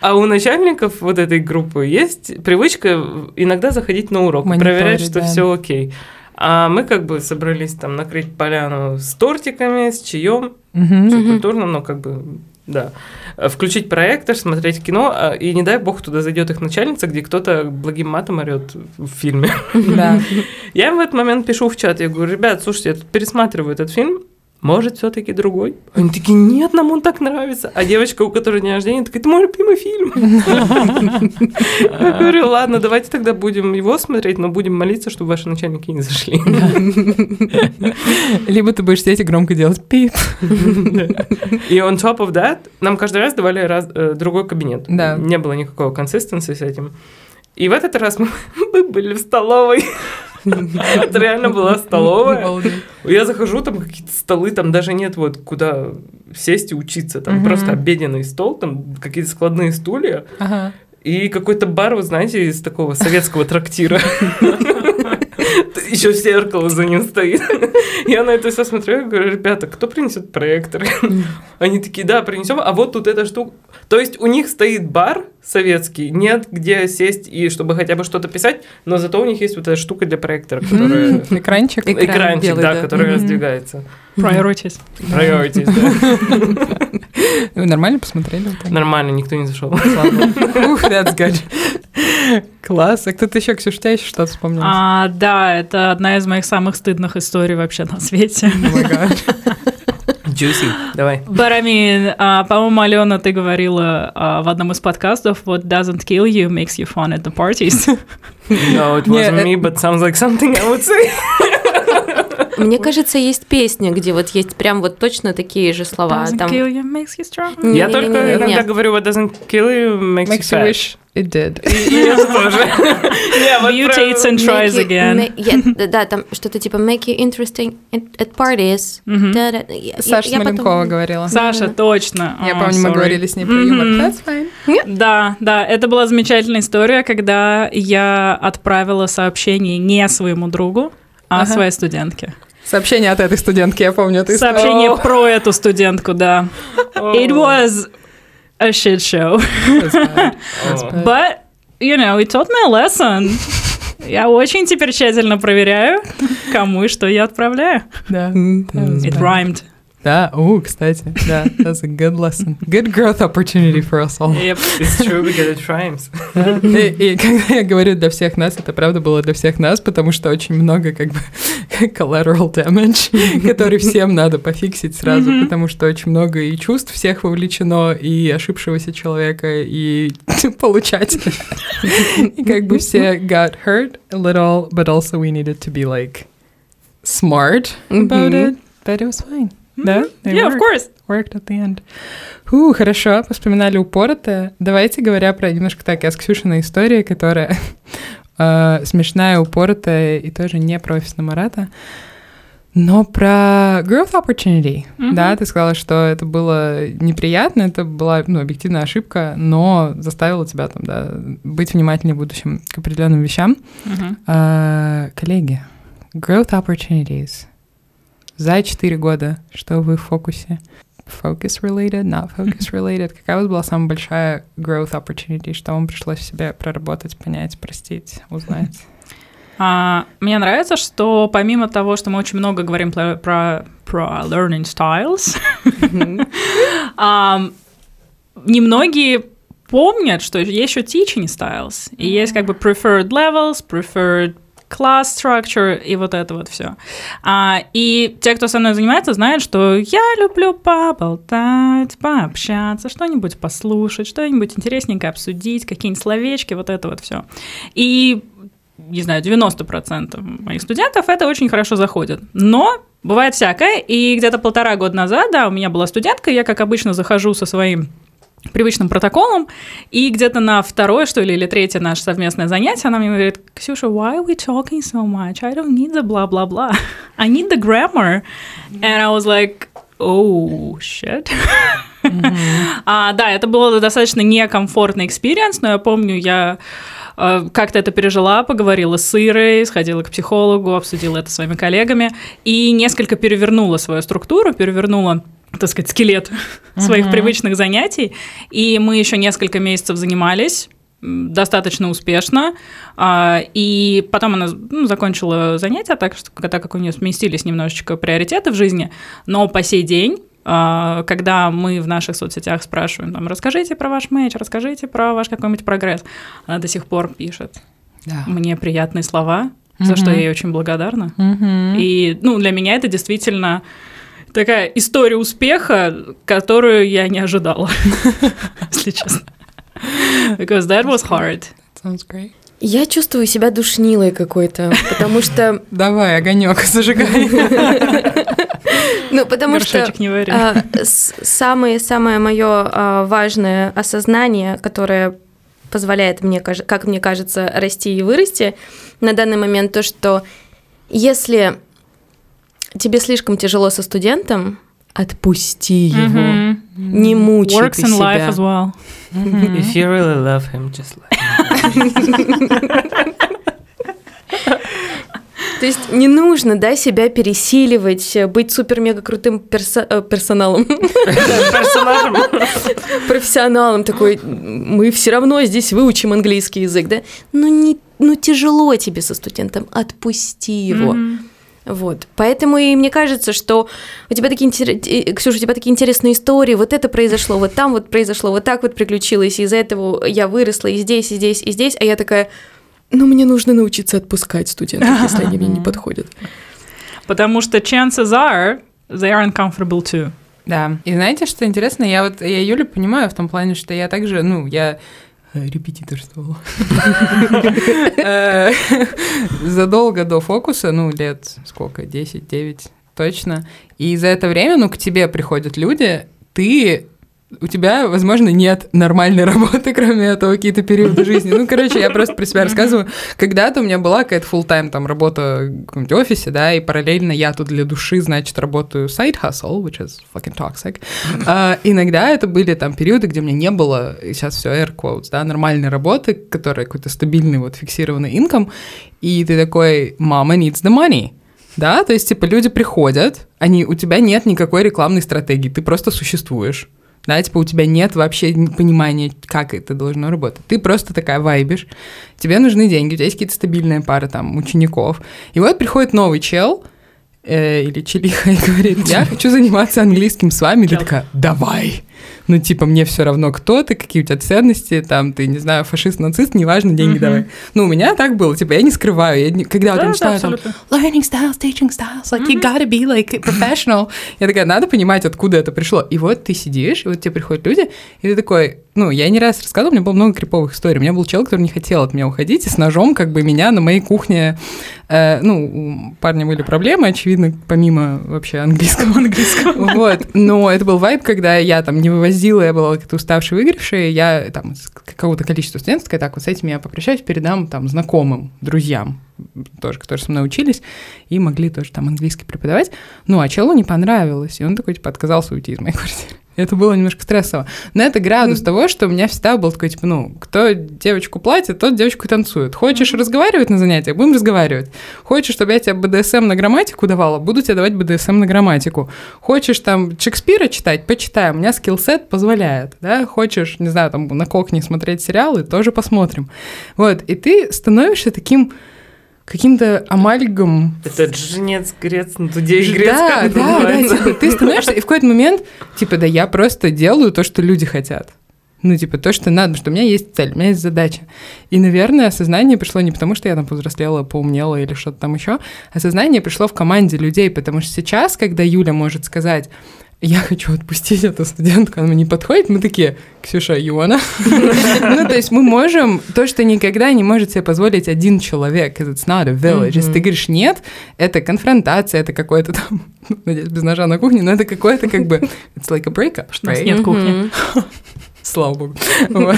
А, у начальников вот этой группы есть привычка иногда заходить на урок, проверять, что все окей. А мы как бы собрались там накрыть поляну с тортиками, с чаем, все культурно, но как бы, да. Включить проектор, смотреть кино, а, и не дай бог туда зайдет их начальница, где кто-то благим матом орет в фильме. Да. Я в этот момент пишу в чат, я говорю, ребят, слушайте, я тут пересматриваю этот фильм, может, все-таки другой? Они такие, нет, нам он так нравится. А девочка, у которой день рождения, такая, это мой любимый фильм. Я говорю, ладно, давайте тогда будем его смотреть, но будем молиться, чтобы ваши начальники не зашли. Либо ты будешь сидеть и громко делать пип. И on top of that, нам каждый раз давали э, другой кабинет. Не было никакого консистенции с этим. И в этот раз мы, мы были в столовой. Это реально была столовая. Я захожу, там какие-то столы, там даже нет вот куда сесть и учиться. Там просто обеденный стол, там какие-то складные стулья. И какой-то бар, вы знаете, из такого советского трактира. Еще зеркало за ним стоит. Я на это все смотрю и говорю, ребята, кто принесет проектор? Они такие, да, принесем. А вот тут эта штука. То есть у них стоит бар советский, нет где сесть и чтобы хотя бы что-то писать, но зато у них есть вот эта штука для проектора, которая... М, Экранчик. Экран Экранчик, белый, да, да. который Мгм. раздвигается. Priorities. Priorities, да. Вы нормально посмотрели? вот так? Нормально, никто не зашел. Ух, that's good. Класс. А кто-то еще, Ксюш, у тебя еще что-то вспомнил? А, да, это одна из моих самых стыдных историй вообще на свете. Juicy, давай. But I mean, а, по-моему, Алена, ты говорила а, в одном из подкастов, what doesn't kill you makes you fun at the parties. No, it Не, wasn't э- me, but sounds like something I would say. Мне кажется, есть песня, где вот есть прям вот точно такие же слова. Doesn't Там kill you makes you strong. Не- Я только иногда говорю, what doesn't kill you makes, Makes you wish it did. Mutates and tries Make you- again. да, там что-то типа make you interesting at parties. Саша Смоленкова говорила. Саша, точно. Я помню, мы говорили с ней про юмор. That's fine. Да, да, это была замечательная история, когда я отправила сообщение не своему другу, а Ага. своей студентке. Сообщение от этой студентки, я помню историю. Сообщение про эту студентку, да. It was a shit show. That's bad. О. But, you know, it taught me a lesson. Я очень теперь тщательно проверяю, кому и что я отправляю. Да. It rhymed. Да, у, кстати, да, that's a good lesson. Good growth opportunity for us all. Yep. It's true because it rhymes. Да. И, и когда я говорю для всех нас, это правда было для всех нас, потому что очень много как бы collateral damage, который всем надо пофиксить сразу, потому что очень много и чувств всех вовлечено, и ошибшегося человека, и получателя. И как бы все got hurt a little, but also we needed to be like smart about Мгм. it, but it was fine. Да? They Yeah, of worked. course. Worked at the end. Фу, хорошо, вспоминали упоротое. Давайте, говоря про немножко так, я с Ксюшиной история, которая э, смешная, упоротая и тоже не про офисного Марата, но про growth opportunity. Мгм. Да, ты сказала, что это было неприятно, это была ну, объективная ошибка, но заставила тебя там, да, быть внимательнее в будущем к определенным вещам. Мгм. А, коллеги, growth opportunities. За 4 года, что вы в фокусе? Focus related, not focus related. Какая у вас была самая большая growth opportunity? Что вам пришлось себе проработать, понять, простить, узнать? А, мне нравится, что помимо того, что мы очень много говорим про, про, про learning styles, ам, немногие помнят, что есть еще teaching styles, и есть как бы preferred levels, preferred class structure и вот это вот все. и те, кто со мной занимается, знают, что я люблю поболтать, пообщаться, что-нибудь послушать, что-нибудь интересненькое обсудить, какие-нибудь словечки, вот это вот все. И не знаю, 90% моих студентов это очень хорошо заходит. Но бывает всякое, и где-то полтора года назад, да, у меня была студентка, я, как обычно, захожу со своим привычным протоколом, и где-то на второе, что ли, или третье наше совместное занятие она мне говорит, Ксюша, why are we talking so much? I don't need the blah blah blah. I need the grammar. And I was like, oh, shit. А, да, это был достаточно некомфортный experience, но я помню, я э, как-то это пережила, поговорила с Ирой, сходила к психологу, обсудила это с своими коллегами и несколько перевернула свою структуру, перевернула так сказать, скелет своих привычных занятий. И мы еще несколько месяцев занимались достаточно успешно. А, и потом она ну, закончила занятия, так, что, так как у нее сместились немножечко приоритеты в жизни. Но по сей день а, когда мы в наших соцсетях спрашиваем, там, расскажите про ваш матч, расскажите про ваш какой-нибудь прогресс, она до сих пор пишет да. мне приятные слова, за что я ей очень благодарна. И ну, для меня это действительно такая история успеха, которую я не ожидала, если честно. Because that was hard. Sounds great. Я чувствую себя душнилой какой-то, потому что... Давай, огонек зажигай. Ну, потому что а, самое-самое мое а, важное осознание, которое позволяет мне, как мне кажется, расти и вырасти на данный момент, то, что если тебе слишком тяжело со студентом, отпусти его, mm-hmm. не мучай Works ты in себя. life as well. Mm-hmm. If you really love him, just like То есть не нужно, да, себя пересиливать, быть супер-мега крутым перса- э, персоналом. Персонажем. Профессионалом такой, мы все равно здесь выучим английский язык, да? Ну, не, ну тяжело тебе со студентом, отпусти его. Mm-hmm. Вот. Поэтому и мне кажется, что у тебя такие интересные, Ксюша, у тебя такие интересные истории, вот это произошло, вот там вот произошло, вот так вот приключилось, и из-за этого я выросла и здесь, и здесь, и здесь, а я такая, ну, мне нужно научиться отпускать студентов, если они мне не подходят. Потому что chances are they are uncomfortable too. Да. И знаете, что интересно? Я вот, я Юлю понимаю в том плане, что я также, ну, я репетиторствовала. Э, задолго до фокуса, ну, лет сколько, 10-9 точно. И за это время, ну, к тебе приходят люди, ты у тебя, возможно, нет нормальной работы, кроме этого, какие-то периоды жизни. Ну, короче, я просто про себя рассказываю. Когда-то у меня была какая-то full-time там работа в каком-нибудь офисе, да, и параллельно я тут для души, значит, работаю side hustle, which is fucking toxic. А, иногда это были там периоды, где у меня не было, сейчас все air quotes, да, нормальной работы, которая какой-то стабильный вот фиксированный инком, и ты такой, мама needs the money. Да, то есть, типа, люди приходят, они, у тебя нет никакой рекламной стратегии, ты просто существуешь да, типа у тебя нет вообще понимания, как это должно работать. Ты просто такая вайбишь, тебе нужны деньги, у тебя есть какие-то стабильные пары там учеников. И вот приходит новый чел, э, или челиха и говорит, я хочу заниматься английским с вами. И ты такая, давай ну, типа, мне все равно, кто ты, какие у тебя ценности, там, ты, не знаю, фашист, нацист, неважно, деньги mm-hmm. давай. Ну, у меня так было, типа, я не скрываю, я не, когда да, вот я читаю там, learning styles, teaching styles, like, mm-hmm. you gotta be, like, professional. Я такая, надо понимать, откуда это пришло. И вот ты сидишь, и вот тебе приходят люди, и ты такой, ну, я не раз рассказывала, у меня было много криповых историй. У меня был человек, который не хотел от меня уходить, и с ножом как бы меня на моей кухне, э, ну, у парня были проблемы, очевидно, помимо вообще английского. английского. Вот, но это был вайб, когда я там не вывозила, я была как-то уставшая, выгоревшая, я там какого-то количества студентов, так, вот с этими я попрощаюсь, передам там знакомым, друзьям, тоже, которые со мной учились, и могли тоже там английский преподавать. Ну, а челу не понравилось, и он такой, типа, отказался уйти из моей квартиры. Это было немножко стрессово. Но это градус того, что у меня всегда был такой, типа, ну, кто девочку платит, тот девочку танцует. Хочешь разговаривать на занятиях, будем разговаривать. Хочешь, чтобы я тебе БДСМ на грамматику давала, буду тебе давать БДСМ на грамматику. Хочешь там Шекспира читать, почитай, у меня скиллсет позволяет, да. Хочешь, не знаю, там на кокне смотреть сериалы, тоже посмотрим. Вот, и ты становишься таким каким-то амальгом. Это жнец, грец, на дуде и грец, да, как да, да, типа, ты становишься, и в какой-то момент, типа, да я просто делаю то, что люди хотят. Ну, типа, то, что надо, что у меня есть цель, у меня есть задача. И, наверное, осознание пришло не потому, что я там повзрослела, поумнела или что-то там еще, осознание пришло в команде людей, потому что сейчас, когда Юля может сказать, я хочу отпустить эту студентку, она мне не подходит, мы такие, Ксюша, Иона. ну, то есть мы можем, то, что никогда не может себе позволить один человек, it's not a village. Если ты говоришь нет, это конфронтация, это какой-то там, надеюсь, без ножа на кухне, но это какое-то как бы, it's like a breakup, Что нет кухни. Слава богу. Вот.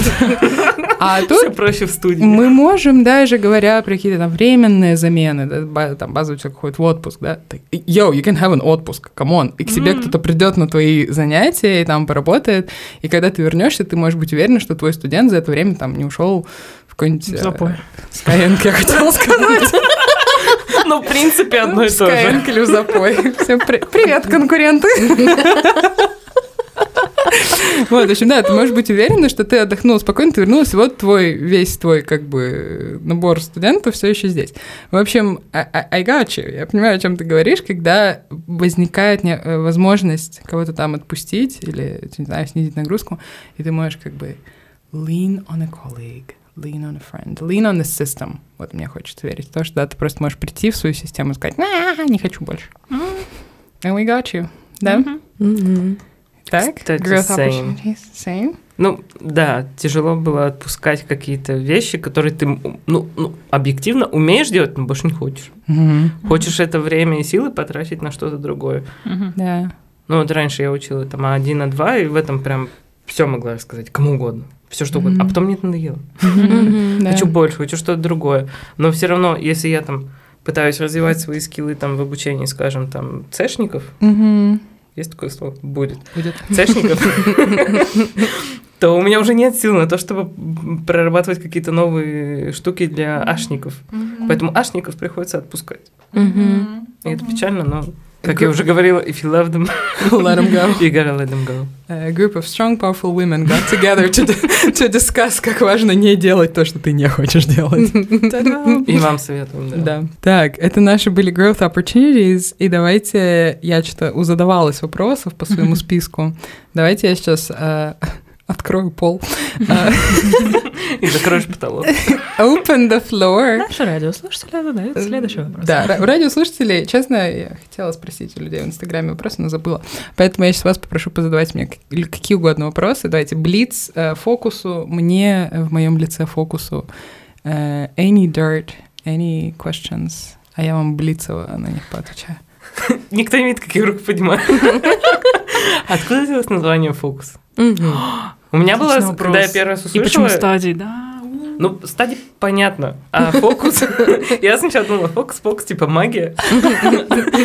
А тут Все проще в студии. Мы можем даже, говоря про какие-то там временные замены, да, там базовый человек ходит в отпуск, да, yo, you can have an отпуск, come on, и к тебе mm-hmm. кто-то придет на твои занятия и там поработает, и когда ты вернешься, ты можешь быть уверен, что твой студент за это время там не ушел в какой-нибудь... э, Запой. Skyeng, я хотела сказать. Ну, в принципе, одно и то же. Skyeng или запой. Привет, конкуренты. Вот, в общем, да, ты можешь быть уверена, что ты отдохнула спокойно, ты вернулась, и вот твой, весь твой, как бы, набор студентов все еще здесь. В общем, I, I- I got you. Я понимаю, о чем ты говоришь, когда возникает э, возможность кого-то там отпустить или, не знаю, снизить нагрузку, и ты можешь как бы lean on a colleague, lean on a friend, lean on the system. Вот мне хочется верить в то, что да, ты просто можешь прийти в свою систему и сказать, «А, не хочу больше. And we got you. Да? Мгм. Мгм. Так? Кстати, Growth same. opportunities. Same? Ну, да, тяжело было отпускать какие-то вещи, которые ты, ну, ну, объективно умеешь делать, но больше не хочешь. Мгм. Хочешь это время и силы потратить на что-то другое. Мгм. Да. Ну, вот раньше я учила там А1, А2, и в этом прям все могла рассказать, кому угодно. Все что угодно. А потом мне это надоело. Да. Хочу больше, хочу что-то другое. Но все равно, если я там пытаюсь развивать свои скиллы там в обучении, скажем, там, цешников, Мгм. Есть такое слово? Будет. Будет. Цешников, то у меня уже нет сил на то, чтобы прорабатывать какие-то новые штуки для ашников. Поэтому ашников приходится отпускать. И это печально, но, как я уже говорила, if you love them, Let 'em go. you gotta let them go. A group of strong, powerful women got together to, to discuss, как важно не делать то, что ты не хочешь делать. И вам советуем, да. Да. Так, это наши были growth opportunities, и давайте я что-то задавалась вопросов по своему списку. Давайте я сейчас э, открою пол. И закроешь потолок. Open the floor. Наши радиослушатели задают следующий вопрос. Да, ра- радиослушатели, честно, я хотела спросить у людей в Инстаграме вопросы, но забыла. Поэтому я сейчас вас попрошу позадавать мне какие угодно вопросы. Давайте блиц э, фокусу, мне э, в моем лице фокусу. э, any dirt, any questions, а я вам блицево на них поотвечаю. Никто не видит, как я руку поднимаю. Откуда взялось название «Фокус»? У меня было, когда я первый раз И почему услышала... стадии, да? Ну, стадии понятно, а фокус... Я сначала думала, фокус, фокус, типа магия.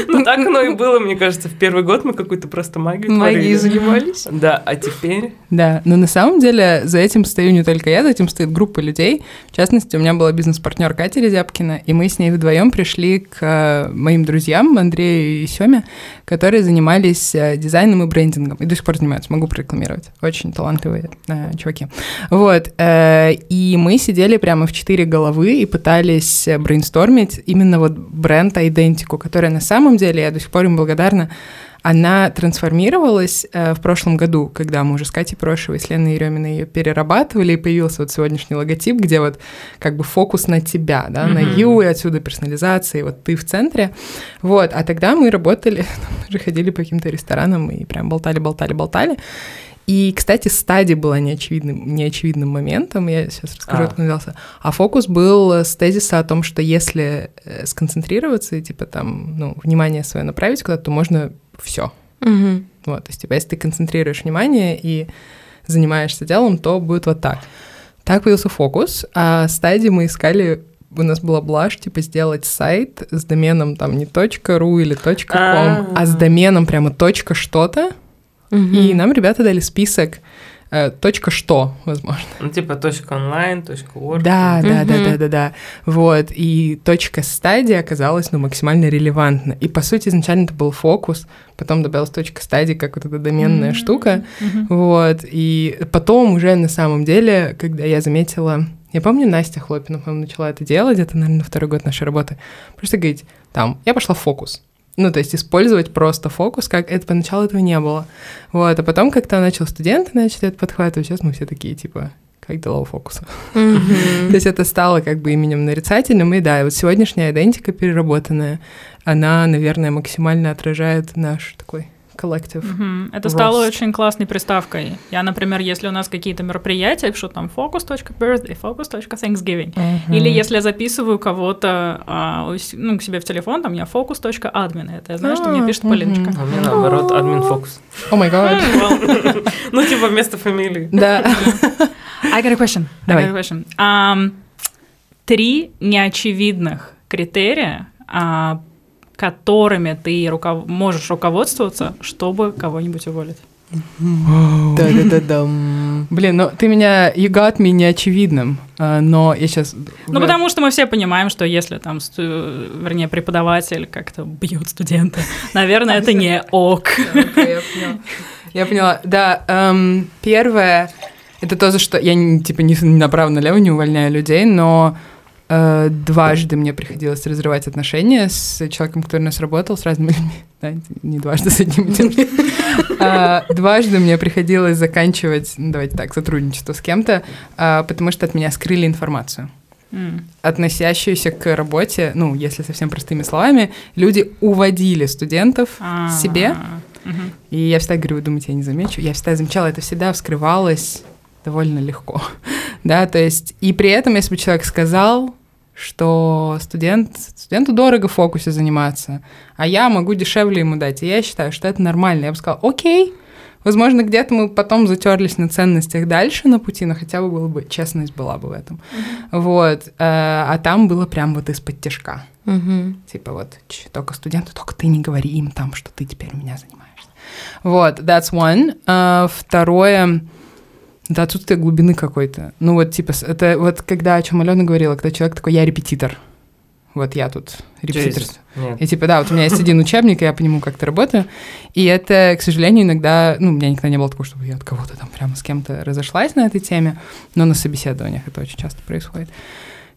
Ну, так оно и было, мне кажется. В первый год мы какую-то просто магию Магией занимались? Да, а теперь... Да, но на самом деле за этим стою не только я, за этим стоит группа людей. В частности, у меня была бизнес-партнер Катя Резябкина, и мы с ней вдвоем пришли к э, моим друзьям Андрею и Семе, которые занимались э, дизайном и брендингом, и до сих пор занимаются, могу прорекламировать. Очень талантливые э, чуваки. Вот, и мы сидели прямо в четыре головы и пытались э, брейнстормить именно вот бренд-айдентику, которая на самом деле, я до сих пор им благодарна, она трансформировалась э, в прошлом году, когда мы уже с Катей Прошевой, с Леной Ереминой ее перерабатывали, и появился вот сегодняшний логотип, где вот как бы фокус на тебя, да, на Мгм. you, и отсюда персонализация, и вот ты в центре. Вот, а тогда мы работали, мы же ходили по каким-то ресторанам и прям болтали, болтали, болтали. И, кстати, стадия была неочевидным, неочевидным моментом, я сейчас расскажу, А. откуда взялся. А фокус был с тезиса о том, что если э, сконцентрироваться и, типа, там, ну, внимание свое направить куда-то, то можно все. Мгм. Вот, то есть, типа, если ты концентрируешь внимание и занимаешься делом, то будет вот так. Так появился фокус, а стадии мы искали у нас была блажь, типа, сделать сайт с доменом там не .ru или .com, а с А. доменом прямо точка что-то, Мгм. и нам ребята дали список э, точка что, возможно. Ну, типа точка онлайн, точка орг. Да, да, да, Мгм. да, да, да. Вот. И точка стадии оказалась, ну, максимально релевантна. И, по сути, изначально это был фокус, потом добавилась точка стадии, как вот эта доменная штука. Мгм. Вот. И потом уже на самом деле, когда я заметила... Я помню, Настя Хлопина, по-моему, начала это делать, это, наверное, на второй год нашей работы. Просто говорить, там, я пошла в фокус. Ну, то есть использовать просто фокус, как это поначалу этого не было. Вот, а потом как-то начал студенты начали это подхватывать, сейчас мы все такие, типа, как дела у фокуса? Мгм. То есть это стало как бы именем нарицательным, и да, и вот сегодняшняя идентика переработанная, она, наверное, максимально отражает наш такой коллектив. Мгм. Это Рост. стало очень классной приставкой. Я, например, если у нас какие-то мероприятия, пишу там focus.birthday, focus.thanksgiving. Или если я записываю кого-то а, ну, к себе в телефон, там я focus.admin. Это я знаю, что мне А, пишет. Полиночка. А меня наоборот админ фокус. О май гад. Ну, типа вместо фамилии. Да. I got a question. Давай. I got a question. Ам, три неочевидных критерия, а, которыми ты руков- можешь руководствоваться, чтобы кого-нибудь уволить. Да-да-да-да. Блин, ну ты меня, you got me неочевидным. А, но я сейчас... Ну, потому что мы все понимаем, что если там, сту... вернее, преподаватель как-то бьет студента, наверное, это не ок. Я поняла. Да, эм, первое, это то, за что я, типа, не направо-налево не увольняю людей, но дважды мне приходилось разрывать отношения с человеком, который у нас работал, с разными людьми. Да, не дважды с одним и тем же. Дважды мне приходилось заканчивать, ну, давайте так, сотрудничество с кем-то, а, потому что от меня скрыли информацию. Mm. относящуюся к работе, ну, если совсем простыми словами, люди уводили студентов А-а-а. себе. Uh-huh. И я всегда говорю, вы думаете, я не замечу? Я всегда замечала, это всегда вскрывалось довольно легко. да, то есть, и при этом, если бы человек сказал, что студент, студенту дорого в фокусе заниматься, а я могу дешевле ему дать. И я считаю, что это нормально. Я бы сказала, окей, возможно, где-то мы потом затерлись на ценностях дальше на пути, но хотя бы было бы, честность была бы в этом. Uh-huh. Вот. Э, а там было прям вот из-под тяжка. Uh-huh. Типа вот, только студенты, только ты не говори им там, что ты теперь меня занимаешься. Вот, that's one. Uh, второе, да, отсутствие глубины какой-то. Ну вот, типа, это вот когда, о чем Алена говорила, когда человек такой, я репетитор. Вот я тут репетитор. И типа, да, вот у меня есть один учебник, и я по нему как-то работаю. И это, к сожалению, иногда, ну, у меня никогда не было такого, чтобы я от кого-то там прямо с кем-то разошлась на этой теме, но на собеседованиях это очень часто происходит.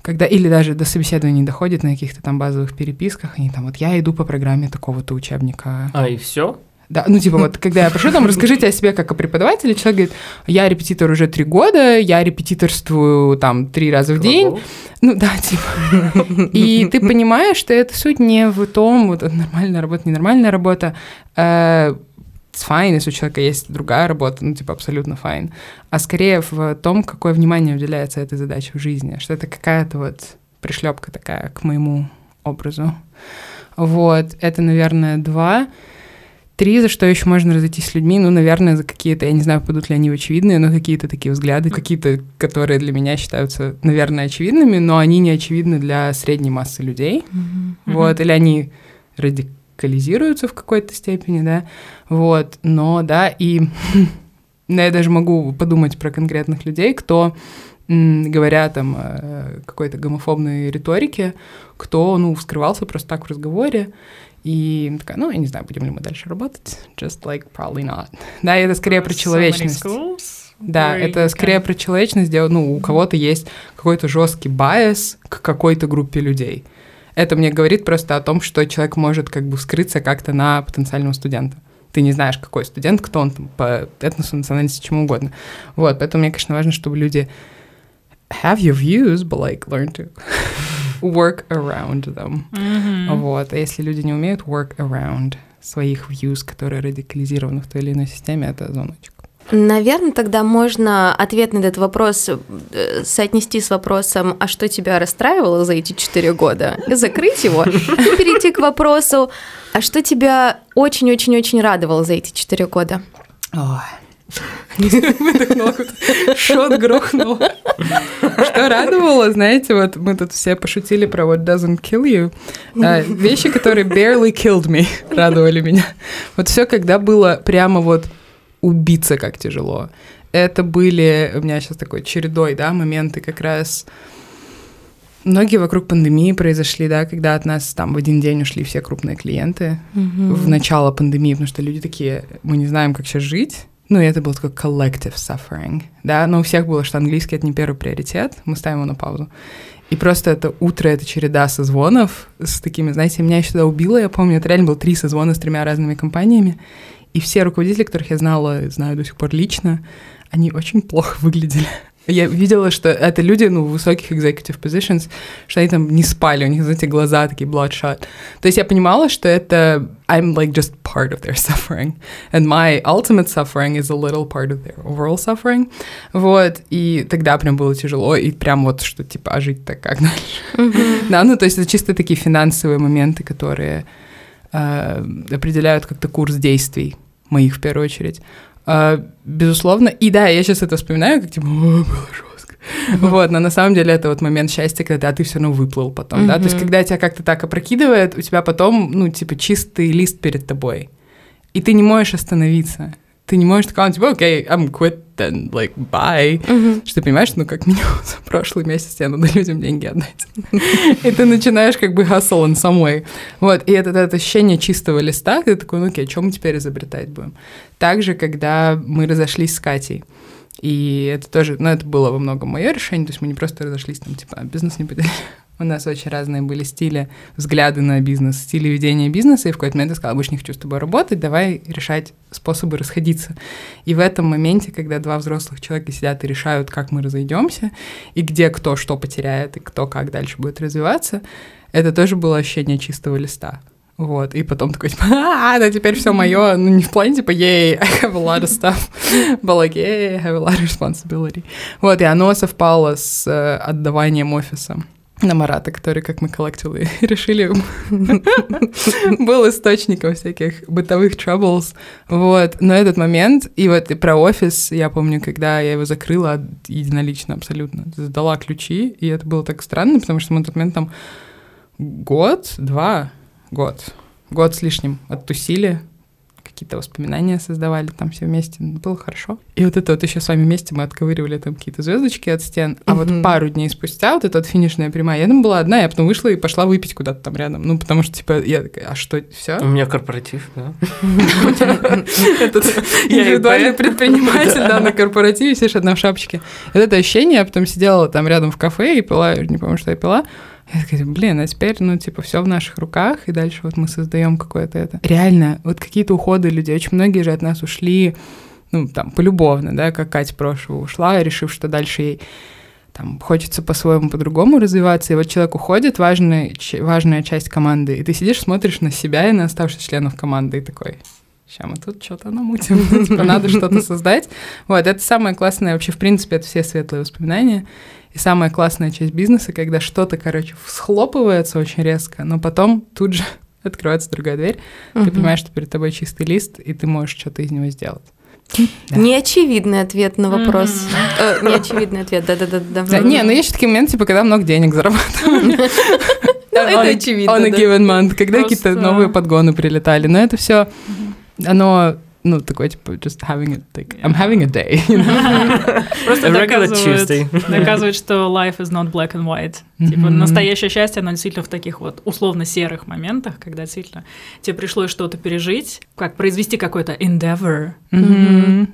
Когда, или даже до собеседования не доходит на каких-то там базовых переписках, они там, вот я иду по программе такого-то учебника. А, и все? Да, ну типа вот, когда я прошу, там, расскажите о себе как о преподавателе, человек говорит, я репетитор уже три года, я репетиторствую там три раза в день. Ну да, типа. И ты понимаешь, что это суть не в том, вот нормальная работа, ненормальная работа. It's fine, если у человека есть другая работа, ну, типа, абсолютно fine. А скорее в том, какое внимание уделяется этой задаче в жизни, что это какая-то вот пришлепка такая к моему образу. Вот, это, наверное, два. Три, за что еще можно разойтись с людьми, ну, наверное, за какие-то, я не знаю, будут ли они очевидные, но какие-то такие взгляды, какие-то, которые для меня считаются, наверное, очевидными, но они не очевидны для средней массы людей. Mm-hmm. Вот, или они радикализируются в какой-то степени, да, вот, но, да, и я даже могу подумать про конкретных людей, кто говоря там какой-то гомофобной риторике, кто, ну, вскрывался просто так в разговоре, и такая, ну, я не знаю, будем ли мы дальше работать. Just like probably not. Да, это скорее про человечность. Да, это скорее про человечность, где, ну, у кого-то есть какой-то жесткий байс к какой-то группе людей. Это мне говорит просто о том, что человек может как бы вскрыться как-то на потенциального студента. Ты не знаешь, какой студент, кто он там, по этносу, национальности, чему угодно. Вот, поэтому мне, конечно, важно, чтобы люди have your views, but like learn to work around them. Mm-hmm. Вот. А если люди не умеют work around своих views, которые радикализированы в той или иной системе, это звоночек. Наверное, тогда можно ответ на этот вопрос э, соотнести с вопросом, а что тебя расстраивало за эти четыре года, закрыть его и перейти к вопросу, а что тебя очень-очень-очень радовало за эти четыре года? Ой. Выдохнула, шот грохнул. Что радовало, знаете, вот мы тут все пошутили про what doesn't kill you. А, вещи, которые barely killed me, радовали меня. Вот все, когда было прямо вот убиться как тяжело. Это были, у меня сейчас такой чередой, да, моменты как раз Многие вокруг пандемии произошли, да, когда от нас там в один день ушли все крупные клиенты mm-hmm. в начало пандемии, потому что люди такие, мы не знаем, как сейчас жить, ну, и это был такой collective suffering, да, но у всех было, что английский — это не первый приоритет, мы ставим его на паузу. И просто это утро, это череда созвонов с такими, знаете, меня еще тогда убило, я помню, это реально было три созвона с тремя разными компаниями, и все руководители, которых я знала, знаю до сих пор лично, они очень плохо выглядели. Я видела, что это люди, ну, в высоких executive positions, что они там не спали, у них, знаете, глаза такие bloodshot. То есть я понимала, что это I'm like just part of their suffering. And my ultimate suffering is a little part of their overall suffering. Вот, и тогда прям было тяжело, и прям вот, что типа, а жить-то как дальше? Mm-hmm. да, ну, то есть это чисто такие финансовые моменты, которые э, определяют как-то курс действий моих в первую очередь. Uh, безусловно. И да, я сейчас это вспоминаю, как типа, было жестко. Вот, но на самом деле это вот момент счастья, когда ты все равно выплыл потом, да. То есть, когда тебя как-то так опрокидывает, у тебя потом, ну, типа, чистый лист перед тобой. И ты не можешь остановиться. Ты не можешь сказать, типа, окей, okay, I'm quit then, like, bye. Мгм. Что ты понимаешь, ну, как минимум за прошлый месяц тебе надо людям деньги отдать. И ты начинаешь как бы hustle in some way. Вот, и это, это ощущение чистого листа, ты такой, ну, окей, что мы теперь изобретать будем? Также, когда мы разошлись с Катей, и это тоже, ну, это было во многом мое решение, то есть мы не просто разошлись, там, типа, «А, бизнес не поделили. У нас очень разные были стили, взгляды на бизнес, стили ведения бизнеса, и в какой-то момент я сказала, больше не хочу с тобой работать, давай решать способы расходиться. И в этом моменте, когда два взрослых человека сидят и решают, как мы разойдемся, и где кто что потеряет, и кто как дальше будет развиваться, это тоже было ощущение чистого листа. Вот, и потом такой, типа, а, да теперь все мое, ну не в плане, типа, ей, I have a lot of stuff, but like, yay, I have a lot of responsibility. Вот, и оно совпало с э, отдаванием офиса на Марата, который, как мы коллективы решили, был источником всяких бытовых troubles. Вот. Но этот момент, и вот и про офис, я помню, когда я его закрыла единолично абсолютно, сдала ключи, и это было так странно, потому что мы в тот момент там год, два, год, год с лишним оттусили, какие-то воспоминания создавали там все вместе, ну, было хорошо. И вот это вот еще с вами вместе мы отковыривали там какие-то звездочки от стен, а вот пару дней спустя вот эта вот финишная прямая, я там была одна, я потом вышла и пошла выпить куда-то там рядом, ну потому что типа я такая, а что, все? У меня корпоратив, да. Этот индивидуальный предприниматель, да, на корпоративе, сидишь одна в шапочке. Вот это ощущение, я потом сидела там рядом в кафе и пила, я не помню, что я пила. Я такая, блин, а теперь, ну, типа, все в наших руках, и дальше вот мы создаем какое-то это. Реально, вот какие-то уходы людей, очень многие же от нас ушли, ну, там, полюбовно, да, как Катя прошлого ушла, решив, что дальше ей там хочется по-своему, по-другому развиваться, и вот человек уходит, важная, важная часть команды, и ты сидишь, смотришь на себя и на оставшихся членов команды, и такой, сейчас мы тут что-то намутим, типа надо что-то создать. Вот, это самое классное, вообще, в принципе, это все светлые воспоминания, и самая классная часть бизнеса, когда что-то, короче, всхлопывается очень резко, но потом тут же открывается другая дверь, ты Мгм. понимаешь, что перед тобой чистый лист, и ты можешь что-то из него сделать. Да. Неочевидный ответ на вопрос. Мгм. Э, Неочевидный ответ, да-да-да. Да, не, ну есть такие моменты, типа, когда много денег зарабатываем. Ну, это очевидно, On a given month, когда какие-то новые подгоны прилетали. Но это все, оно, ну, такое, типа, just having it, like, I'm having a day. you know? Просто A доказывает, доказывает, что life is not black and white. Типа настоящее счастье, оно действительно в таких вот условно серых моментах, когда действительно тебе пришлось что-то пережить, как произвести какой-то endeavor,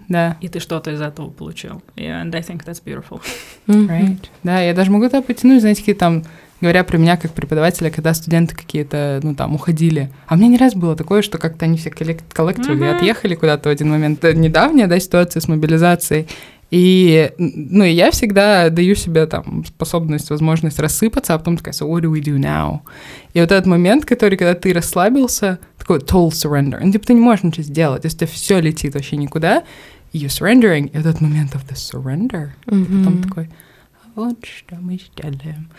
Да. и ты что-то из этого получил. Yeah, and I think that's beautiful. Right. Да, я даже могу это потянуть, знаете, какие там, говоря про меня как преподавателя, когда студенты какие-то, ну, там, уходили. А у меня не раз было такое, что как-то они все коллективы Мгм. отъехали куда-то в один момент. Это недавняя, да, ситуация с мобилизацией. И, ну, и я всегда даю себе там способность, возможность рассыпаться, а потом такая, so what do we do now? И вот этот момент, который, когда ты расслабился, такой total surrender. Ну, типа, ты не можешь ничего сделать, если у тебя все летит вообще никуда, и you're surrendering, и вот этот момент of the surrender, ты потом такой, «А вот что мы сделаем.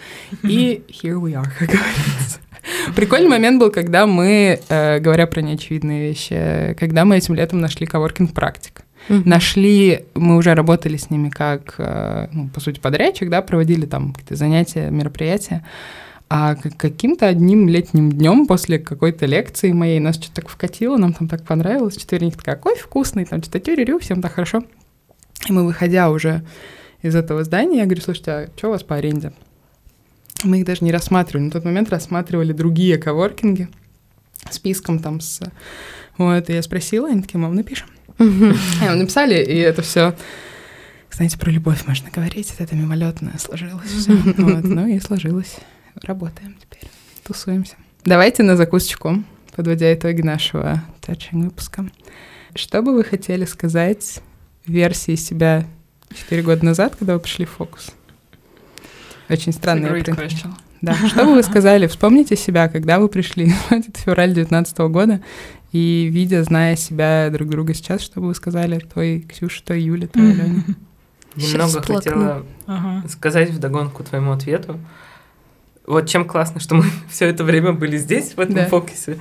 И here we are, как говорится. Прикольный момент был, когда мы, э, говоря про неочевидные вещи, когда мы этим летом нашли коворкинг практик. Мгм. Нашли, мы уже работали с ними как, э, ну, по сути, подрядчик, да, проводили там какие-то занятия, мероприятия. А каким-то одним летним днем после какой-то лекции моей нас что-то так вкатило, нам там так понравилось. Четверник такая, кофе вкусный, там что-то тюрю, всем так хорошо. И мы, выходя уже из этого здания, я говорю, слушайте, а что у вас по аренде? Мы их даже не рассматривали. На тот момент рассматривали другие коворкинги списком там с... Вот, и я спросила, они такие, мам, напишем. И написали, и это все. Знаете, про любовь можно говорить, это мимолетное сложилось всё. Вот, ну и сложилось. Работаем теперь, тусуемся. Давайте на закусочку, подводя итоги нашего тачинг выпуска. Что бы вы хотели сказать версии себя четыре года назад, когда вы пришли в фокус? Очень странно. я great про- question. Да, что бы вы сказали? Вспомните себя, когда вы пришли, это февраль 2019 года, и видя, зная себя друг друга сейчас, что бы вы сказали той Ксюше, той Юле, той Алене? Немного хотела Ага. сказать вдогонку твоему ответу. Вот чем классно, что мы все это время были здесь, в этом Да. фокусе.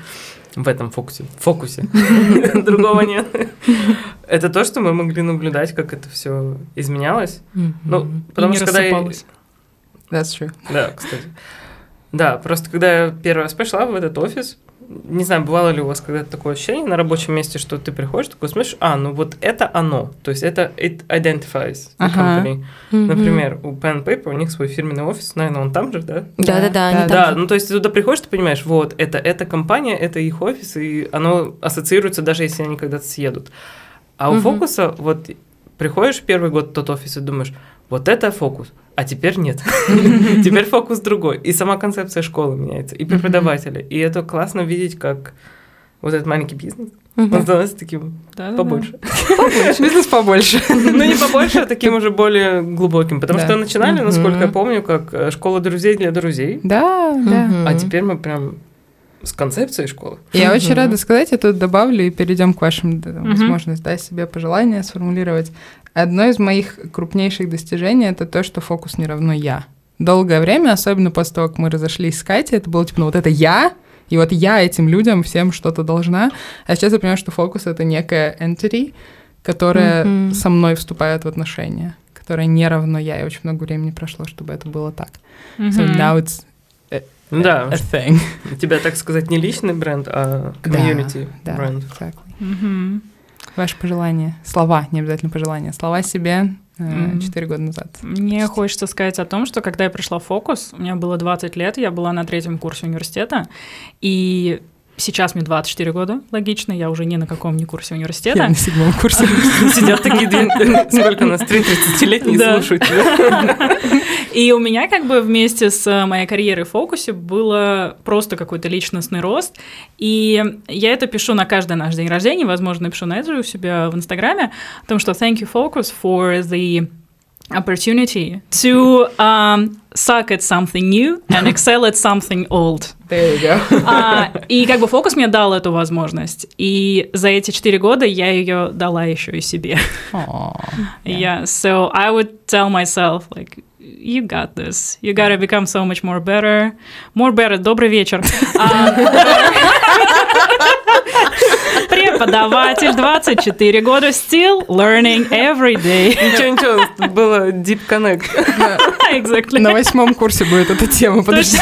В этом фокусе. Фокусе. Другого нет. Это то, что мы могли наблюдать, как это все изменялось. Ну, потому что когда... That's true. Да, кстати. Да, просто когда я первый раз пришла в этот офис, не знаю, бывало ли у вас когда-то такое ощущение на рабочем месте, что ты приходишь, такой смотришь, а, ну вот это оно, то есть это it identifies the Ага. company. Например, у Pen Paper, у них свой фирменный офис, наверное, он там же, да? Да-да-да, Да, да, ну то есть ты туда приходишь, ты понимаешь, вот, это, это компания, это их офис, и оно ассоциируется, даже если они когда-то съедут. А у Мгм. фокуса, вот, приходишь первый год в тот офис и думаешь, вот это фокус, а теперь нет. Теперь фокус другой. И сама концепция школы меняется, и преподаватели. И это классно видеть, как вот этот маленький бизнес, он становится таким побольше. Бизнес побольше. Ну, не побольше, а таким уже более глубоким. Потому что начинали, насколько я помню, как э, школа друзей для друзей. Да, да. А теперь мы прям с концепцией школы. Я очень рада сказать, я тут добавлю и перейдем к вашим да, Мгм. возможности дать себе пожелания сформулировать. Одно из моих крупнейших достижений это то, что фокус не равно я. Долгое время, особенно после того, как мы разошлись с Катей, это было типа, ну вот это я, и вот я этим людям всем что-то должна. А сейчас я понимаю, что фокус это некая entity, которая Мгм. со мной вступает в отношения, которая не равно я. И очень много времени прошло, чтобы это было так. So Мгм. now it's Да, a thing. у тебя, так сказать, не личный бренд, а комьюнити Да, бренд. exactly. Мгм. Ваши пожелания. Слова, не обязательно пожелания. Слова себе Мгм. четыре года назад. Мне хочется сказать о том, что когда я пришла в фокус, у меня было 20 лет, я была на третьем курсе университета, и сейчас мне 24 года, логично, я уже ни на каком не курсе Я университета. на седьмом курсе. Сидят такие. Сколько нас? Три 30-летние Да. слушают. И у меня как бы вместе с э, моей карьерой в фокусе было просто какой-то личностный рост. И я это пишу на каждый наш день рождения, возможно, напишу на это же у себя в Инстаграме, о том, что thank you, Focus, for the opportunity to um, suck at something new and excel at something old. There you go. А, и как бы фокус мне дал эту возможность. И за эти четыре года я ее дала еще и себе. Aw. Yeah. So I would tell myself, like, you got this. You gotta become so much more better. More better. Добрый вечер. А, Преподаватель, 24 года, still learning every day. Ничего, ничего, было Deep Connect. Exactly. На восьмом курсе будет эта тема, подожди.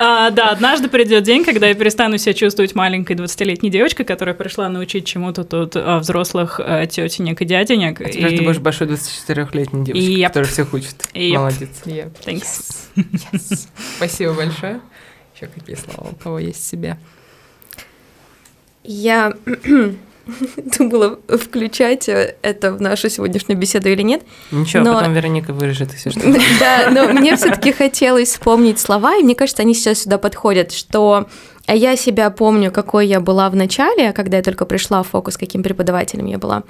А, да, однажды придет день, когда я перестану себя чувствовать маленькой 20-летней девочкой, которая пришла научить чему-то тут а, взрослых а, тетенек и дяденек. А теперь и- ты будешь большой 24-летней девочкой, Yep. которая всех учит. Yep. Молодец. Yep. Thanks. Yes. Спасибо большое. Еще какие слова у кого есть себе? Я думала, включать э, это в нашу сегодняшнюю беседу или нет. Ничего, Но- потом Вероника вырежет, если что. Да, но мне все-таки хотелось вспомнить слова, и мне кажется, они сейчас сюда подходят, что я себя помню, какой я была в начале, когда я только пришла в фокус, каким преподавателем я была.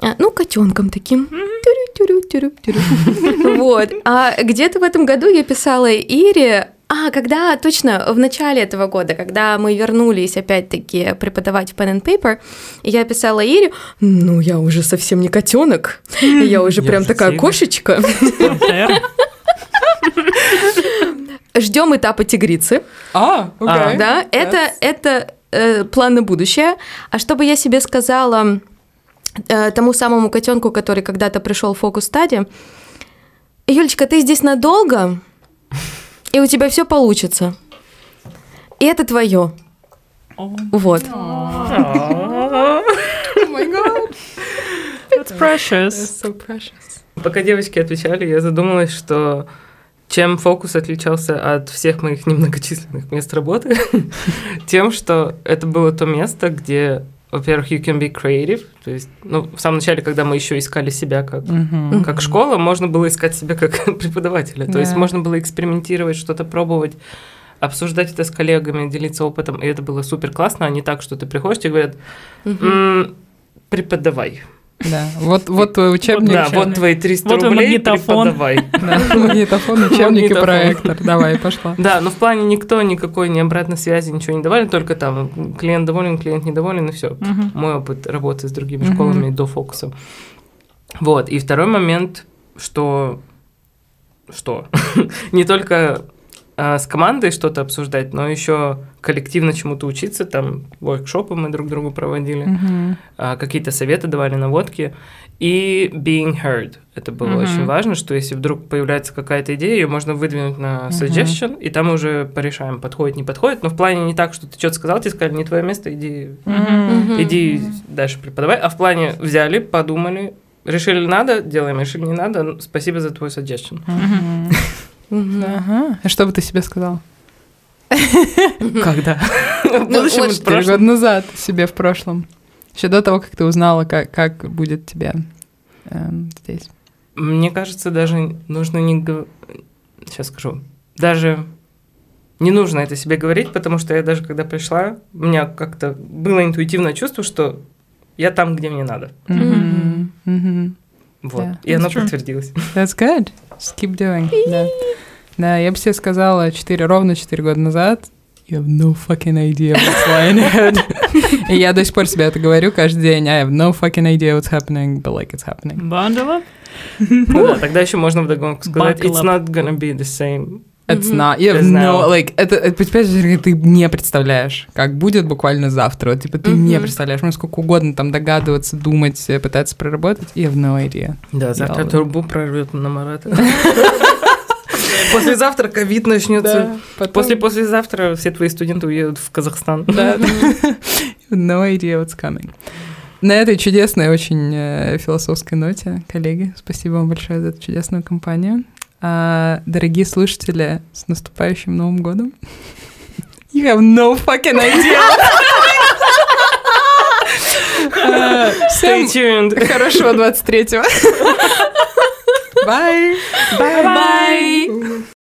А, Ну, котенком таким. Вот. А где-то в этом году я писала Ире, а, когда, точно, в начале этого года, когда мы вернулись опять-таки преподавать в Pen and Paper, я писала Ире, ну, я уже совсем не котенок, я уже Я прям уже такая тигр». кошечка. Ждем этапа тигрицы. А, окей. Да, это, это э, план на будущее. А чтобы я себе сказала э, тому самому котенку, который когда-то пришел в фокус стадии, Юлечка, ты здесь надолго, и у тебя все получится. И это твое. Вот. Oh. It's precious. That's so precious. Пока девочки отвечали, я задумалась, что чем фокус отличался от всех моих немногочисленных мест работы, тем, что это было то место, где, во-первых, you can be creative, то есть, ну, в самом начале, когда мы еще искали себя как, Мгм. как школа, можно было искать себя как преподавателя, то есть можно было экспериментировать, что-то пробовать, обсуждать это с коллегами, делиться опытом, и это было супер классно, а не так, что ты приходишь, тебе говорят, Мгм. «М, преподавай. Да, вот, вот твой учебник. Да, вот твои 300 Вот рублей, магнитофон. преподавай. Да, магнитофон, учебник и проектор. Давай, пошла. Да, но в плане никто никакой ни обратной связи, ничего не давали, только там клиент доволен, клиент недоволен, и все. Мой опыт работы с другими школами до фокуса. Вот, и второй момент, что... Что? Не только а, с командой что-то обсуждать, но еще коллективно чему-то учиться, там воркшопы мы друг другу проводили, а, какие-то советы давали, наводки. И being heard. Это было Мгм. очень важно, что если вдруг появляется какая-то идея, ее можно выдвинуть на suggestion, и там уже порешаем, подходит, не подходит. Но в плане не так, что ты что-то сказал, тебе сказали, не твое место, иди, Мгм. иди дальше преподавай. А в плане взяли, подумали, решили надо, делаем, решили не надо, ну, спасибо за твой suggestion. Мгм. Мгм. Ага. А что бы ты себе сказал? Когда? В Ну, Четыре года назад себе в прошлом. Еще до того, как ты узнала, как, как будет тебе эм, здесь. Мне кажется, даже нужно не... Сейчас скажу. Даже не нужно это себе говорить, потому что я даже когда пришла, у меня как-то было интуитивное чувство, что я там, где мне надо. Вот. Да. И оно That's true. подтвердилось. That's good. Just keep doing. Да. Да, я бы себе сказала 4, ровно 4 года назад. You have no fucking idea what's lying ahead. И я до сих пор себе это говорю каждый день. I have no fucking idea what's happening, but like it's happening. Бандова? Ну да, тогда еще можно вдогонку сказать, Buckle it's up. not gonna be the same. It's not, you have no, now. like, это, это, понимаешь, ты не представляешь, как будет буквально завтра. Вот, типа, ты не Мгм. представляешь, можно сколько угодно там догадываться, думать, э, пытаться проработать. You have no idea. Да, завтра турбу прорвет на Марата. Послезавтра ковид начнется. потом- После послезавтра все твои студенты уедут в Казахстан. Да. You have no idea what's coming. На этой чудесной, очень э, философской ноте, коллеги, спасибо вам большое за эту чудесную компанию. А, дорогие слушатели, с наступающим Новым годом. You have no fucking idea. А, Stay Всем tuned. хорошего 23-го. Bye. Bye. Bye. Bye.